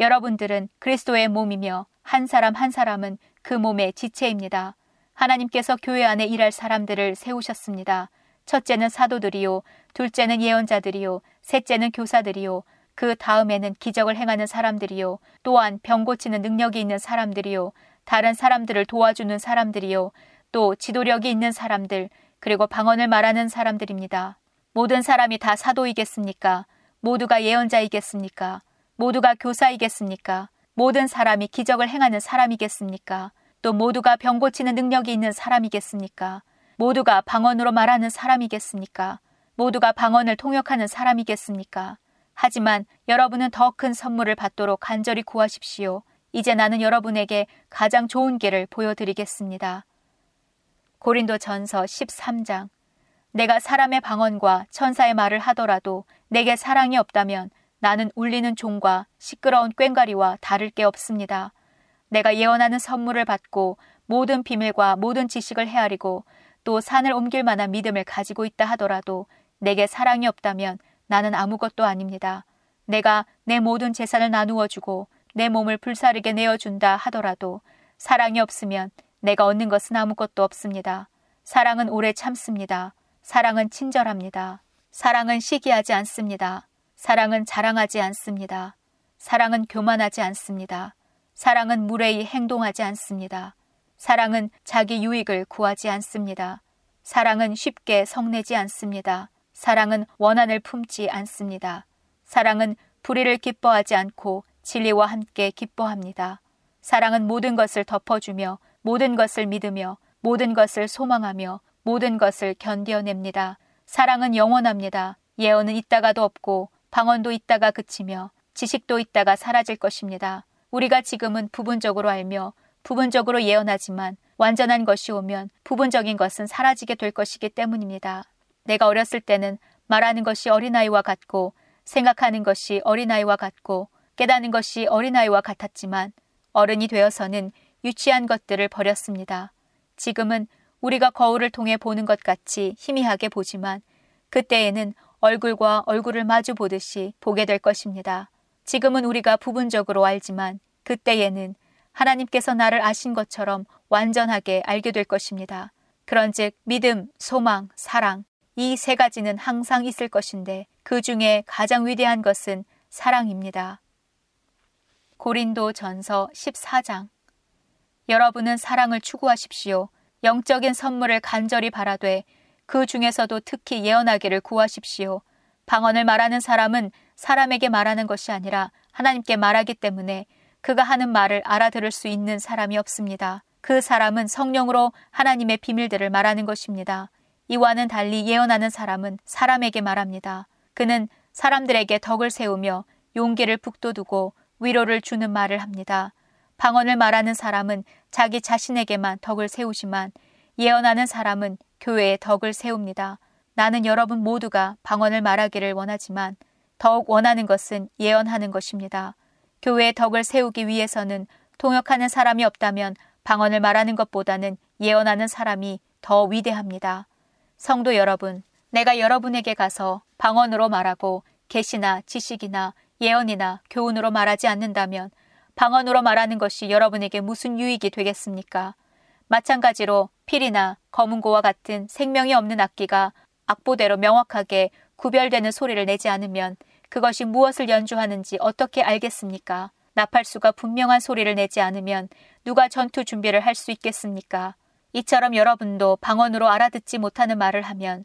여러분들은 그리스도의 몸이며 한 사람 한 사람은 그 몸의 지체입니다. 하나님께서 교회 안에 일할 사람들을 세우셨습니다. 첫째는 사도들이요, 둘째는 예언자들이요, 셋째는 교사들이요, 그 다음에는 기적을 행하는 사람들이요, 또한 병 고치는 능력이 있는 사람들이요, 다른 사람들을 도와주는 사람들이요, 또 지도력이 있는 사람들, 그리고 방언을 말하는 사람들입니다. 모든 사람이 다 사도이겠습니까? 모두가 예언자이겠습니까? 모두가 교사이겠습니까? 모든 사람이 기적을 행하는 사람이겠습니까? 또 모두가 병 고치는 능력이 있는 사람이겠습니까? 모두가 방언으로 말하는 사람이겠습니까? 모두가 방언을 통역하는 사람이겠습니까? 하지만 여러분은 더 큰 선물을 받도록 간절히 구하십시오. 이제 나는 여러분에게 가장 좋은 길을 보여드리겠습니다. 고린도 전서 13장. 내가 사람의 방언과 천사의 말을 하더라도 내게 사랑이 없다면 나는 울리는 종과 시끄러운 꽹과리와 다를 게 없습니다. 내가 예언하는 선물을 받고 모든 비밀과 모든 지식을 헤아리고 또 산을 옮길 만한 믿음을 가지고 있다 하더라도 내게 사랑이 없다면 나는 아무것도 아닙니다. 내가 내 모든 재산을 나누어 주고 내 몸을 불사르게 내어준다 하더라도 사랑이 없으면 내가 얻는 것은 아무것도 없습니다. 사랑은 오래 참습니다. 사랑은 친절합니다. 사랑은 시기하지 않습니다. 사랑은 자랑하지 않습니다. 사랑은 교만하지 않습니다. 사랑은 무례히 행동하지 않습니다. 사랑은 자기 유익을 구하지 않습니다. 사랑은 쉽게 성내지 않습니다. 사랑은 원한을 품지 않습니다. 사랑은 불의를 기뻐하지 않고 진리와 함께 기뻐합니다. 사랑은 모든 것을 덮어주며 모든 것을 믿으며 모든 것을 소망하며 모든 것을 견뎌냅니다. 사랑은 영원합니다. 예언은 있다가도 없고 방언도 있다가 그치며 지식도 있다가 사라질 것입니다. 우리가 지금은 부분적으로 알며 부분적으로 예언하지만 완전한 것이 오면 부분적인 것은 사라지게 될 것이기 때문입니다. 내가 어렸을 때는 말하는 것이 어린아이와 같고 생각하는 것이 어린아이와 같고 깨닫는 것이 어린아이와 같았지만 어른이 되어서는 유치한 것들을 버렸습니다. 지금은 우리가 거울을 통해 보는 것 같이 희미하게 보지만 그때에는 얼굴과 얼굴을 마주 보듯이 보게 될 것입니다. 지금은 우리가 부분적으로 알지만 그때에는 하나님께서 나를 아신 것처럼 완전하게 알게 될 것입니다. 그런즉 믿음, 소망, 사랑 이 세 가지는 항상 있을 것인데 그 중에 가장 위대한 것은 사랑입니다. 고린도 전서 14장 여러분은 사랑을 추구하십시오. 영적인 선물을 간절히 바라되 그 중에서도 특히 예언하기를 구하십시오. 방언을 말하는 사람은 사람에게 말하는 것이 아니라 하나님께 말하기 때문에 그가 하는 말을 알아들을 수 있는 사람이 없습니다. 그 사람은 성령으로 하나님의 비밀들을 말하는 것입니다. 이와는 달리 예언하는 사람은 사람에게 말합니다. 그는 사람들에게 덕을 세우며 용기를 북돋우고 위로를 주는 말을 합니다. 방언을 말하는 사람은 자기 자신에게만 덕을 세우지만 예언하는 사람은 교회에 덕을 세웁니다. 나는 여러분 모두가 방언을 말하기를 원하지만 더욱 원하는 것은 예언하는 것입니다. 교회의 덕을 세우기 위해서는 통역하는 사람이 없다면 방언을 말하는 것보다는 예언하는 사람이 더 위대합니다. 성도 여러분, 내가 여러분에게 가서 방언으로 말하고 계시나 지식이나 예언이나 교훈으로 말하지 않는다면 방언으로 말하는 것이 여러분에게 무슨 유익이 되겠습니까? 마찬가지로 필이나 검은고와 같은 생명이 없는 악기가 악보대로 명확하게 구별되는 소리를 내지 않으면 그것이 무엇을 연주하는지 어떻게 알겠습니까? 나팔수가 분명한 소리를 내지 않으면 누가 전투 준비를 할 수 있겠습니까? 이처럼 여러분도 방언으로 알아듣지 못하는 말을 하면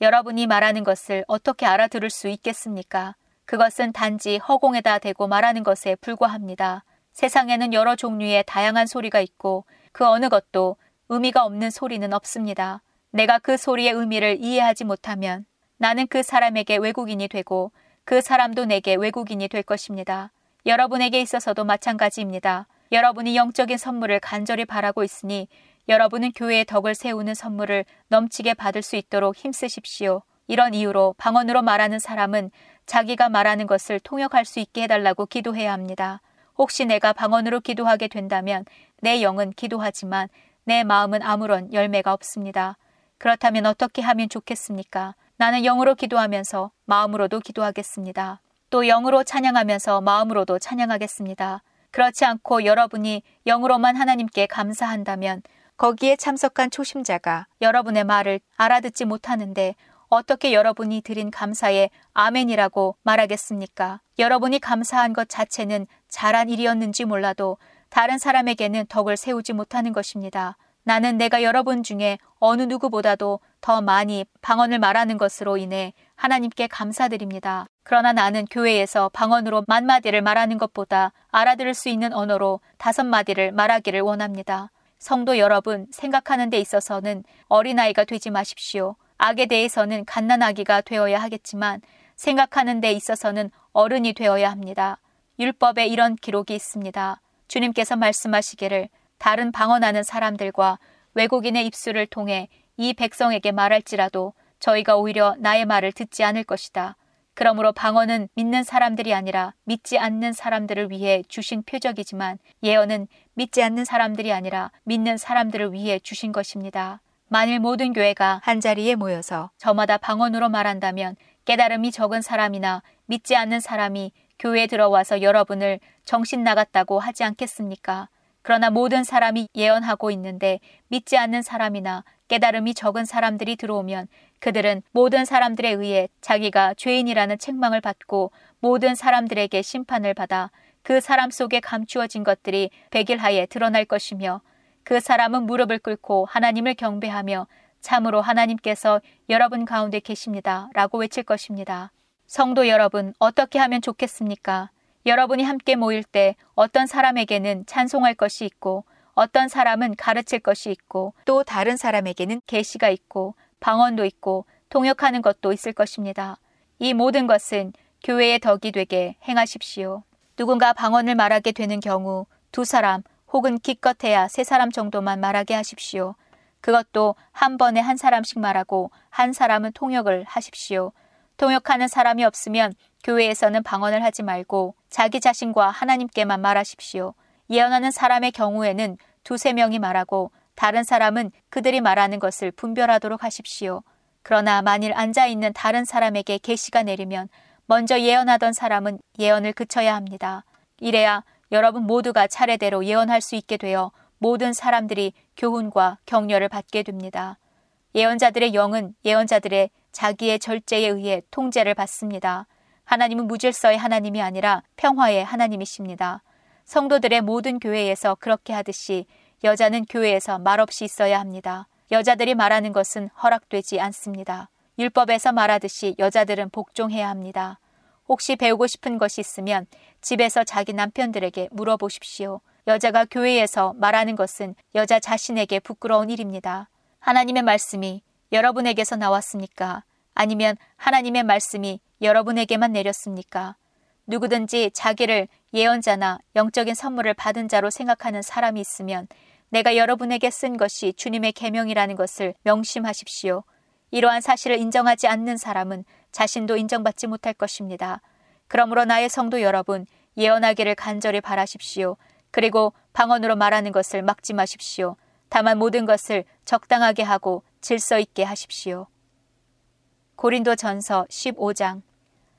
여러분이 말하는 것을 어떻게 알아들을 수 있겠습니까? 그것은 단지 허공에다 대고 말하는 것에 불과합니다. 세상에는 여러 종류의 다양한 소리가 있고 그 어느 것도 의미가 없는 소리는 없습니다. 내가 그 소리의 의미를 이해하지 못하면 나는 그 사람에게 외국인이 되고 그 사람도 내게 외국인이 될 것입니다. 여러분에게 있어서도 마찬가지입니다. 여러분이 영적인 선물을 간절히 바라고 있으니 여러분은 교회의 덕을 세우는 선물을 넘치게 받을 수 있도록 힘쓰십시오. 이런 이유로 방언으로 말하는 사람은 자기가 말하는 것을 통역할 수 있게 해달라고 기도해야 합니다. 혹시 내가 방언으로 기도하게 된다면 내 영은 기도하지만 내 마음은 아무런 열매가 없습니다. 그렇다면 어떻게 하면 좋겠습니까? 나는 영으로 기도하면서 마음으로도 기도하겠습니다. 또 영으로 찬양하면서 마음으로도 찬양하겠습니다. 그렇지 않고 여러분이 영으로만 하나님께 감사한다면 거기에 참석한 초심자가 여러분의 말을 알아듣지 못하는데 어떻게 여러분이 드린 감사에 아멘이라고 말하겠습니까? 여러분이 감사한 것 자체는 잘한 일이었는지 몰라도 다른 사람에게는 덕을 세우지 못하는 것입니다. 나는 내가 여러분 중에 어느 누구보다도 더 많이 방언을 말하는 것으로 인해 하나님께 감사드립니다. 그러나 나는 교회에서 방언으로 만 마디를 말하는 것보다 알아들을 수 있는 언어로 다섯 마디를 말하기를 원합니다. 성도 여러분, 생각하는 데 있어서는 어린아이가 되지 마십시오. 악에 대해서는 갓난아기가 되어야 하겠지만 생각하는 데 있어서는 어른이 되어야 합니다. 율법에 이런 기록이 있습니다. 주님께서 말씀하시기를 다른 방언하는 사람들과 외국인의 입술을 통해 이 백성에게 말할지라도 저희가 오히려 나의 말을 듣지 않을 것이다. 그러므로 방언은 믿는 사람들이 아니라 믿지 않는 사람들을 위해 주신 표적이지만 예언은 믿지 않는 사람들이 아니라 믿는 사람들을 위해 주신 것입니다. 만일 모든 교회가 한자리에 모여서 저마다 방언으로 말한다면 깨달음이 적은 사람이나 믿지 않는 사람이 교회에 들어와서 여러분을 정신 나갔다고 하지 않겠습니까? 그러나 모든 사람이 예언하고 있는데 믿지 않는 사람이나 깨달음이 적은 사람들이 들어오면 그들은 모든 사람들에 의해 자기가 죄인이라는 책망을 받고 모든 사람들에게 심판을 받아 그 사람 속에 감추어진 것들이 백일 하에 드러날 것이며 그 사람은 무릎을 꿇고 하나님을 경배하며 참으로 하나님께서 여러분 가운데 계십니다. 라고 외칠 것입니다. 성도 여러분, 어떻게 하면 좋겠습니까? 여러분이 함께 모일 때 어떤 사람에게는 찬송할 것이 있고 어떤 사람은 가르칠 것이 있고 또 다른 사람에게는 계시가 있고 방언도 있고 통역하는 것도 있을 것입니다. 이 모든 것은 교회의 덕이 되게 행하십시오. 누군가 방언을 말하게 되는 경우 두 사람 혹은 기껏해야 세 사람 정도만 말하게 하십시오. 그것도 한 번에 한 사람씩 말하고 한 사람은 통역을 하십시오. 통역하는 사람이 없으면 교회에서는 방언을 하지 말고 자기 자신과 하나님께만 말하십시오. 예언하는 사람의 경우에는 두세 명이 말하고 다른 사람은 그들이 말하는 것을 분별하도록 하십시오. 그러나 만일 앉아 있는 다른 사람에게 계시가 내리면 먼저 예언하던 사람은 예언을 그쳐야 합니다. 이래야 여러분 모두가 차례대로 예언할 수 있게 되어 모든 사람들이 교훈과 격려를 받게 됩니다. 예언자들의 영은 예언자들의 자기의 절제에 의해 통제를 받습니다. 하나님은 무질서의 하나님이 아니라 평화의 하나님이십니다. 성도들의 모든 교회에서 그렇게 하듯이 여자는 교회에서 말없이 있어야 합니다. 여자들이 말하는 것은 허락되지 않습니다. 율법에서 말하듯이 여자들은 복종해야 합니다. 혹시 배우고 싶은 것이 있으면 집에서 자기 남편들에게 물어보십시오. 여자가 교회에서 말하는 것은 여자 자신에게 부끄러운 일입니다. 하나님의 말씀이 여러분에게서 나왔습니까? 아니면 하나님의 말씀이 여러분에게만 내렸습니까? 누구든지 자기를 예언자나 영적인 선물을 받은 자로 생각하는 사람이 있으면 내가 여러분에게 쓴 것이 주님의 계명이라는 것을 명심하십시오. 이러한 사실을 인정하지 않는 사람은 자신도 인정받지 못할 것입니다. 그러므로 나의 성도 여러분, 예언하기를 간절히 바라십시오. 그리고 방언으로 말하는 것을 막지 마십시오. 다만 모든 것을 적당하게 하고 질서 있게 하십시오. 고린도 전서 15장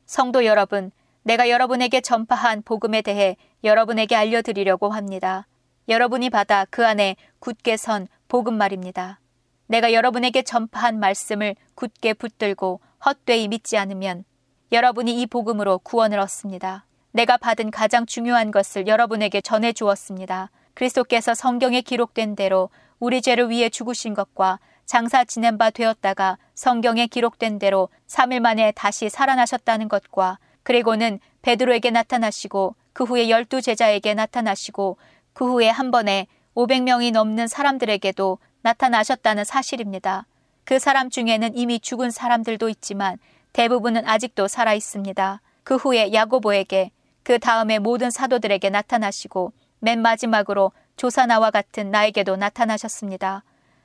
성도 여러분, 내가 여러분에게 전파한 복음에 대해 여러분에게 알려드리려고 합니다. 여러분이 받아 그 안에 굳게 선 복음 말입니다. 내가 여러분에게 전파한 말씀을 굳게 붙들고 헛되이 믿지 않으면 여러분이 이 복음으로 구원을 얻습니다. 내가 받은 가장 중요한 것을 여러분에게 전해 주었습니다. 그리스도께서 성경에 기록된 대로 우리 죄를 위해 죽으신 것과 장사 지낸 바 되었다가 성경에 기록된 대로 3일 만에 다시 살아나셨다는 것과 그리고는 베드로에게 나타나시고 그 후에 열두 제자에게 나타나시고 그 후에 한 번에 500명이 넘는 사람들에게도 나타나셨다는 사실입니다. 그 사람 중에는 이미 죽은 사람들도 있지만 대부분은 아직도 살아 있습니다. 그 후에 야고보에게 그 다음에 모든 사도들에게 나타나시고 맨 마지막으로 조사나와 같은 나에게도 나타나셨습니다.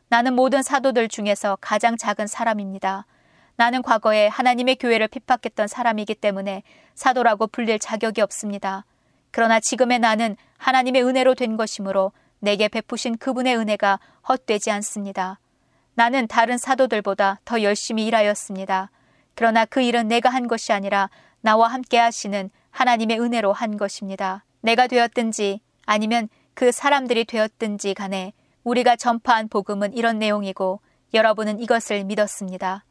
나는 모든 사도들 중에서 가장 작은 사람입니다. 나는 과거에 하나님의 교회를 핍박했던 사람이기 때문에 사도라고 불릴 자격이 없습니다. 그러나 지금의 나는 하나님의 은혜로 된 것이므로 내게 베푸신 그분의 은혜가 헛되지 않습니다. 나는 다른 사도들보다 더 열심히 일하였습니다. 그러나 그 일은 내가 한 것이 아니라 나와 함께 하시는 하나님의 은혜로 한 것입니다. 내가 되었든지 아니면 그 사람들이 되었든지 간에 우리가 전파한 복음은 이런 내용이고 여러분은 이것을 믿었습니다.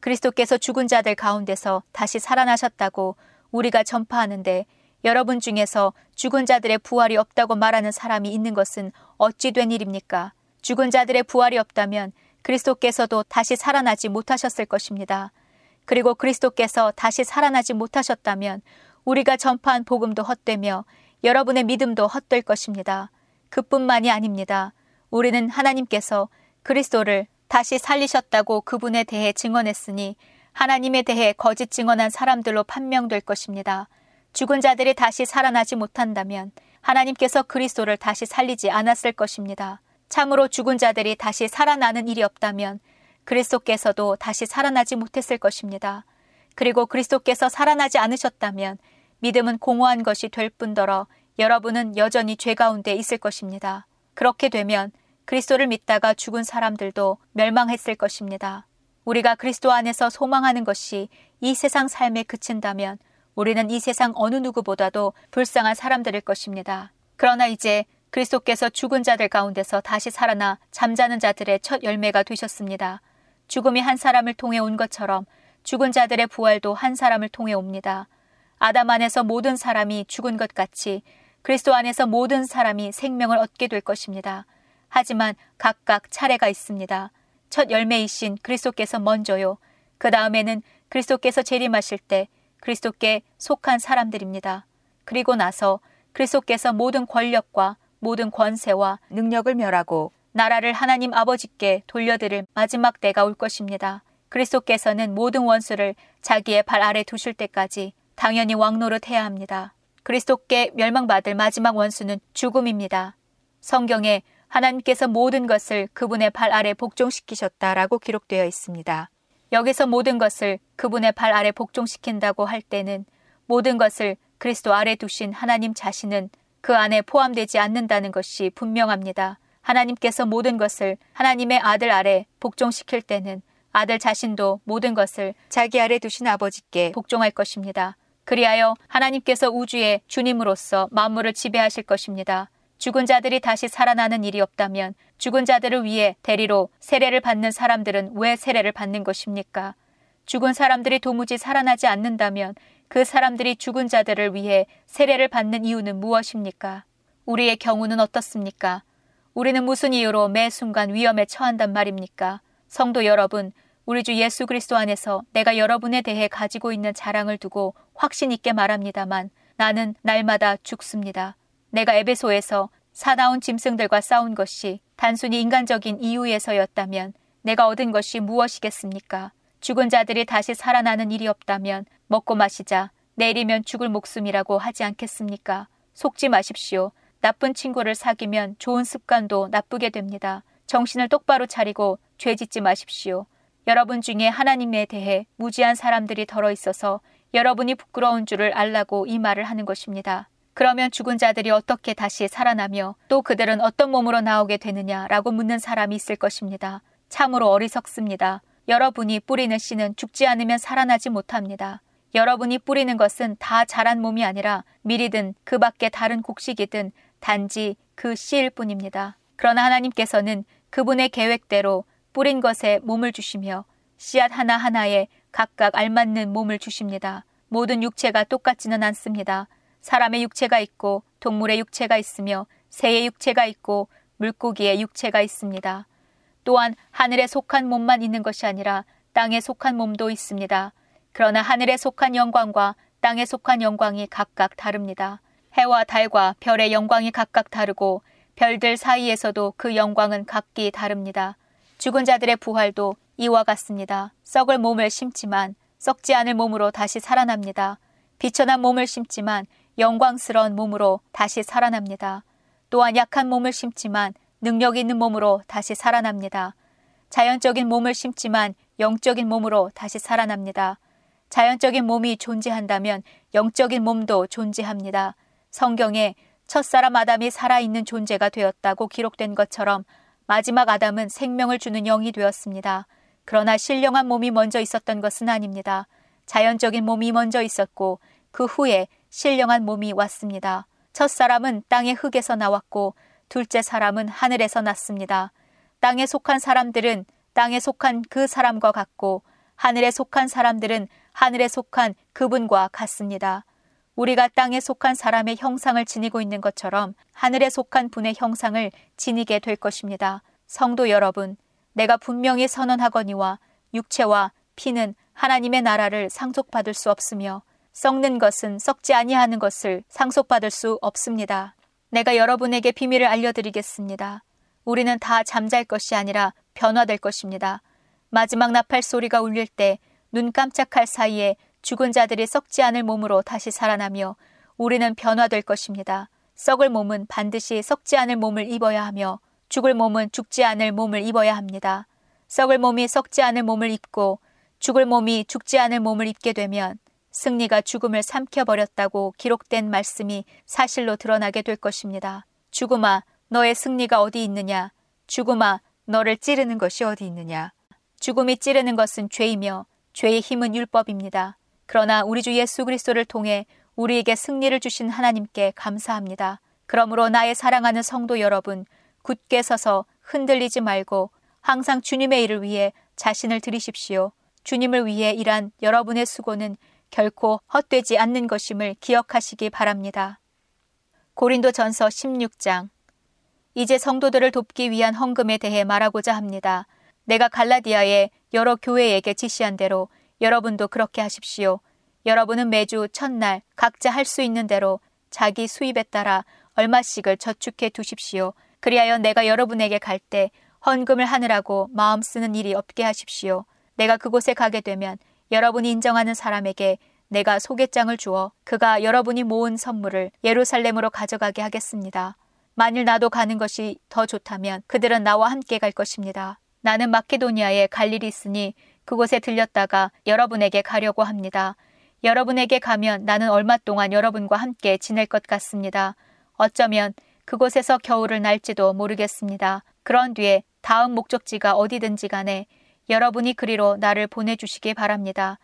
그리스도께서 죽은 자들 가운데서 다시 살아나셨다고 우리가 전파하는데 여러분 중에서 죽은 자들의 부활이 없다고 말하는 사람이 있는 것은 어찌 된 일입니까? 죽은 자들의 부활이 없다면 그리스도께서도 다시 살아나지 못하셨을 것입니다. 그리고 그리스도께서 다시 살아나지 못하셨다면 우리가 전파한 복음도 헛되며 여러분의 믿음도 헛될 것입니다. 그뿐만이 아닙니다. 우리는 하나님께서 그리스도를 다시 살리셨다고 그분에 대해 증언했으니 하나님에 대해 거짓 증언한 사람들로 판명될 것입니다. 죽은 자들이 다시 살아나지 못한다면 하나님께서 그리스도를 다시 살리지 않았을 것입니다. 참으로 죽은 자들이 다시 살아나는 일이 없다면 그리스도께서도 다시 살아나지 못했을 것입니다. 그리고 그리스도께서 살아나지 않으셨다면 믿음은 공허한 것이 될 뿐더러 여러분은 여전히 죄 가운데 있을 것입니다. 그렇게 되면 그리스도를 믿다가 죽은 사람들도 멸망했을 것입니다. 우리가 그리스도 안에서 소망하는 것이 이 세상 삶에 그친다면 우리는 이 세상 어느 누구보다도 불쌍한 사람들일 것입니다. 그러나 이제 그리스도께서 죽은 자들 가운데서 다시 살아나 잠자는 자들의 첫 열매가 되셨습니다. 죽음이 한 사람을 통해 온 것처럼 죽은 자들의 부활도 한 사람을 통해 옵니다. 아담 안에서 모든 사람이 죽은 것 같이 그리스도 안에서 모든 사람이 생명을 얻게 될 것입니다. 하지만 각각 차례가 있습니다. 첫 열매이신 그리스도께서 먼저요. 그 다음에는 그리스도께서 재림하실 때 그리스도께 속한 사람들입니다. 그리고 나서 그리스도께서 모든 권력과 모든 권세와 능력을 멸하고 나라를 하나님 아버지께 돌려드릴 마지막 때가 올 것입니다. 그리스도께서는 모든 원수를 자기의 발 아래 두실 때까지 당연히 왕노릇 해야 합니다. 그리스도께 멸망받을 마지막 원수는 죽음입니다. 성경에 하나님께서 모든 것을 그분의 발 아래 복종시키셨다라고 기록되어 있습니다. 여기서 모든 것을 그분의 발 아래 복종시킨다고 할 때는 모든 것을 그리스도 아래 두신 하나님 자신은 그 안에 포함되지 않는다는 것이 분명합니다. 하나님께서 모든 것을 하나님의 아들 아래 복종시킬 때는 아들 자신도 모든 것을 자기 아래 두신 아버지께 복종할 것입니다. 그리하여 하나님께서 우주의 주님으로서 만물을 지배하실 것입니다. 죽은 자들이 다시 살아나는 일이 없다면 죽은 자들을 위해 대리로 세례를 받는 사람들은 왜 세례를 받는 것입니까? 죽은 사람들이 도무지 살아나지 않는다면 그 사람들이 죽은 자들을 위해 세례를 받는 이유는 무엇입니까? 우리의 경우는 어떻습니까? 우리는 무슨 이유로 매 순간 위험에 처한단 말입니까? 성도 여러분, 우리 주 예수 그리스도 안에서 내가 여러분에 대해 가지고 있는 자랑을 두고 확신 있게 말합니다만 나는 날마다 죽습니다. 내가 에베소에서 사나운 짐승들과 싸운 것이 단순히 인간적인 이유에서였다면 내가 얻은 것이 무엇이겠습니까? 죽은 자들이 다시 살아나는 일이 없다면 먹고 마시자 내일이면 죽을 목숨이라고 하지 않겠습니까? 속지 마십시오. 나쁜 친구를 사귀면 좋은 습관도 나쁘게 됩니다. 정신을 똑바로 차리고 죄 짓지 마십시오. 여러분 중에 하나님에 대해 무지한 사람들이 덜어 있어서 여러분이 부끄러운 줄을 알라고 이 말을 하는 것입니다. 그러면 죽은 자들이 어떻게 다시 살아나며 또 그들은 어떤 몸으로 나오게 되느냐라고 묻는 사람이 있을 것입니다. 참으로 어리석습니다. 여러분이 뿌리는 씨는 죽지 않으면 살아나지 못합니다. 여러분이 뿌리는 것은 다 자란 몸이 아니라 밀이든 그 밖에 다른 곡식이든 단지 그 씨일 뿐입니다. 그러나 하나님께서는 그분의 계획대로 뿌린 것에 몸을 주시며 씨앗 하나하나에 각각 알맞는 몸을 주십니다. 모든 육체가 똑같지는 않습니다. 사람의 육체가 있고 동물의 육체가 있으며 새의 육체가 있고 물고기의 육체가 있습니다. 또한 하늘에 속한 몸만 있는 것이 아니라 땅에 속한 몸도 있습니다. 그러나 하늘에 속한 영광과 땅에 속한 영광이 각각 다릅니다. 해와 달과 별의 영광이 각각 다르고 별들 사이에서도 그 영광은 각기 다릅니다. 죽은 자들의 부활도 이와 같습니다. 썩을 몸을 심지만 썩지 않을 몸으로 다시 살아납니다. 비천한 몸을 심지만 영광스러운 몸으로 다시 살아납니다. 또한 약한 몸을 심지만 능력 있는 몸으로 다시 살아납니다. 자연적인 몸을 심지만 영적인 몸으로 다시 살아납니다. 자연적인 몸이 존재한다면 영적인 몸도 존재합니다. 성경에 첫사람 아담이 살아있는 존재가 되었다고 기록된 것처럼 마지막 아담은 생명을 주는 영이 되었습니다. 그러나 신령한 몸이 먼저 있었던 것은 아닙니다. 자연적인 몸이 먼저 있었고 그 후에 신령한 몸이 왔습니다. 첫 사람은 땅의 흙에서 나왔고 둘째 사람은 하늘에서 났습니다. 땅에 속한 사람들은 땅에 속한 그 사람과 같고 하늘에 속한 사람들은 하늘에 속한 그분과 같습니다. 우리가 땅에 속한 사람의 형상을 지니고 있는 것처럼 하늘에 속한 분의 형상을 지니게 될 것입니다. 성도 여러분, 내가 분명히 선언하거니와 육체와 피는 하나님의 나라를 상속받을 수 없으며 썩는 것은 썩지 아니하는 것을 상속받을 수 없습니다. 내가 여러분에게 비밀을 알려드리겠습니다. 우리는 다 잠잘 것이 아니라 변화될 것입니다. 마지막 나팔 소리가 울릴 때 눈 깜짝할 사이에 죽은 자들이 썩지 않을 몸으로 다시 살아나며 우리는 변화될 것입니다. 썩을 몸은 반드시 썩지 않을 몸을 입어야 하며 죽을 몸은 죽지 않을 몸을 입어야 합니다. 썩을 몸이 썩지 않을 몸을 입고 죽을 몸이 죽지 않을 몸을 입게 되면 승리가 죽음을 삼켜버렸다고 기록된 말씀이 사실로 드러나게 될 것입니다. 죽음아, 너의 승리가 어디 있느냐? 죽음아, 너를 찌르는 것이 어디 있느냐? 죽음이 찌르는 것은 죄이며 죄의 힘은 율법입니다. 그러나 우리 주 예수 그리스도를 통해 우리에게 승리를 주신 하나님께 감사합니다. 그러므로 나의 사랑하는 성도 여러분, 굳게 서서 흔들리지 말고 항상 주님의 일을 위해 자신을 들이십시오. 주님을 위해 일한 여러분의 수고는 결코 헛되지 않는 것임을 기억하시기 바랍니다. 고린도 전서 16장 이제 성도들을 돕기 위한 헌금에 대해 말하고자 합니다. 내가 갈라디아의 여러 교회에게 지시한 대로 여러분도 그렇게 하십시오. 여러분은 매주 첫날 각자 할 수 있는 대로 자기 수입에 따라 얼마씩을 저축해 두십시오. 그리하여 내가 여러분에게 갈 때 헌금을 하느라고 마음 쓰는 일이 없게 하십시오. 내가 그곳에 가게 되면 여러분이 인정하는 사람에게 내가 소개장을 주어 그가 여러분이 모은 선물을 예루살렘으로 가져가게 하겠습니다. 만일 나도 가는 것이 더 좋다면 그들은 나와 함께 갈 것입니다. 나는 마케도니아에 갈 일이 있으니 그곳에 들렸다가 여러분에게 가려고 합니다. 여러분에게 가면 나는 얼마 동안 여러분과 함께 지낼 것 같습니다. 어쩌면 그곳에서 겨울을 날지도 모르겠습니다. 그런 뒤에 다음 목적지가 어디든지 간에 여러분이 그리로 나를 보내주시기 바랍니다.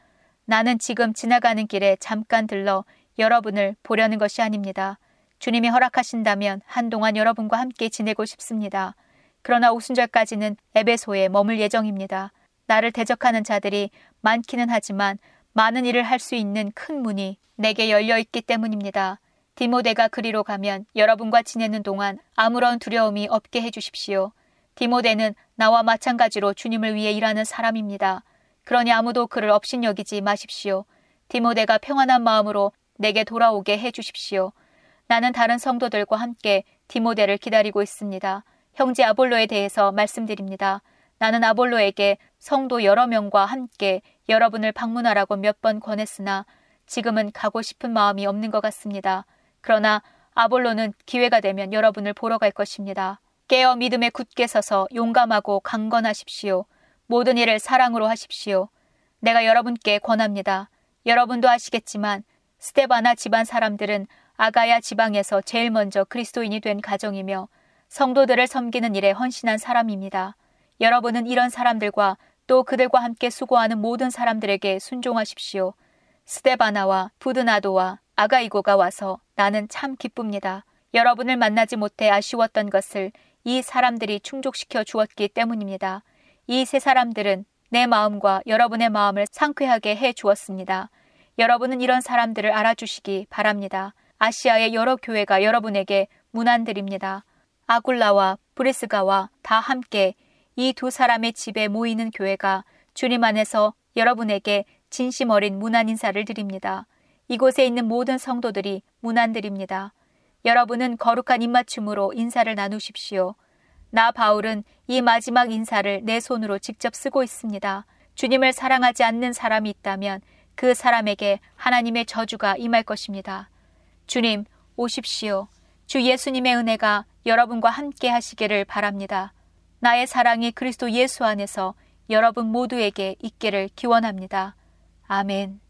나는 지금 지나가는 길에 잠깐 들러 여러분을 보려는 것이 아닙니다. 주님이 허락하신다면 한동안 여러분과 함께 지내고 싶습니다. 그러나 오순절까지는 에베소에 머물 예정입니다. 나를 대적하는 자들이 많기는 하지만 많은 일을 할 수 있는 큰 문이 내게 열려 있기 때문입니다. 디모데가 그리로 가면 여러분과 지내는 동안 아무런 두려움이 없게 해주십시오. 디모데는 나와 마찬가지로 주님을 위해 일하는 사람입니다. 그러니 아무도 그를 업신여기지 마십시오. 디모데가 평안한 마음으로 내게 돌아오게 해 주십시오. 나는 다른 성도들과 함께 디모데를 기다리고 있습니다. 형제 아볼로에 대해서 말씀드립니다. 나는 아볼로에게 성도 여러 명과 함께 여러분을 방문하라고 몇 번 권했으나 지금은 가고 싶은 마음이 없는 것 같습니다. 그러나 아볼로는 기회가 되면 여러분을 보러 갈 것입니다. 깨어 믿음에 굳게 서서 용감하고 강건하십시오. 모든 일을 사랑으로 하십시오. 내가 여러분께 권합니다. 여러분도 아시겠지만 스테바나 집안 사람들은 아가야 지방에서 제일 먼저 그리스도인이 된 가정이며 성도들을 섬기는 일에 헌신한 사람입니다. 여러분은 이런 사람들과 또 그들과 함께 수고하는 모든 사람들에게 순종하십시오. 스테바나와 부드나도와 아가이고가 와서 나는 참 기쁩니다. 여러분을 만나지 못해 아쉬웠던 것을 이 사람들이 충족시켜 주었기 때문입니다. 이 세 사람들은 내 마음과 여러분의 마음을 상쾌하게 해 주었습니다. 여러분은 이런 사람들을 알아주시기 바랍니다. 아시아의 여러 교회가 여러분에게 문안드립니다. 아굴라와 브리스가와 다 함께 이 두 사람의 집에 모이는 교회가 주님 안에서 여러분에게 진심 어린 문안 인사를 드립니다. 이곳에 있는 모든 성도들이 문안드립니다. 여러분은 거룩한 입맞춤으로 인사를 나누십시오. 나 바울은 이 마지막 인사를 내 손으로 직접 쓰고 있습니다. 주님을 사랑하지 않는 사람이 있다면 그 사람에게 하나님의 저주가 임할 것입니다. 주님, 오십시오. 주 예수님의 은혜가 여러분과 함께 하시기를 바랍니다. 나의 사랑이 그리스도 예수 안에서 여러분 모두에게 있기를 기원합니다. 아멘.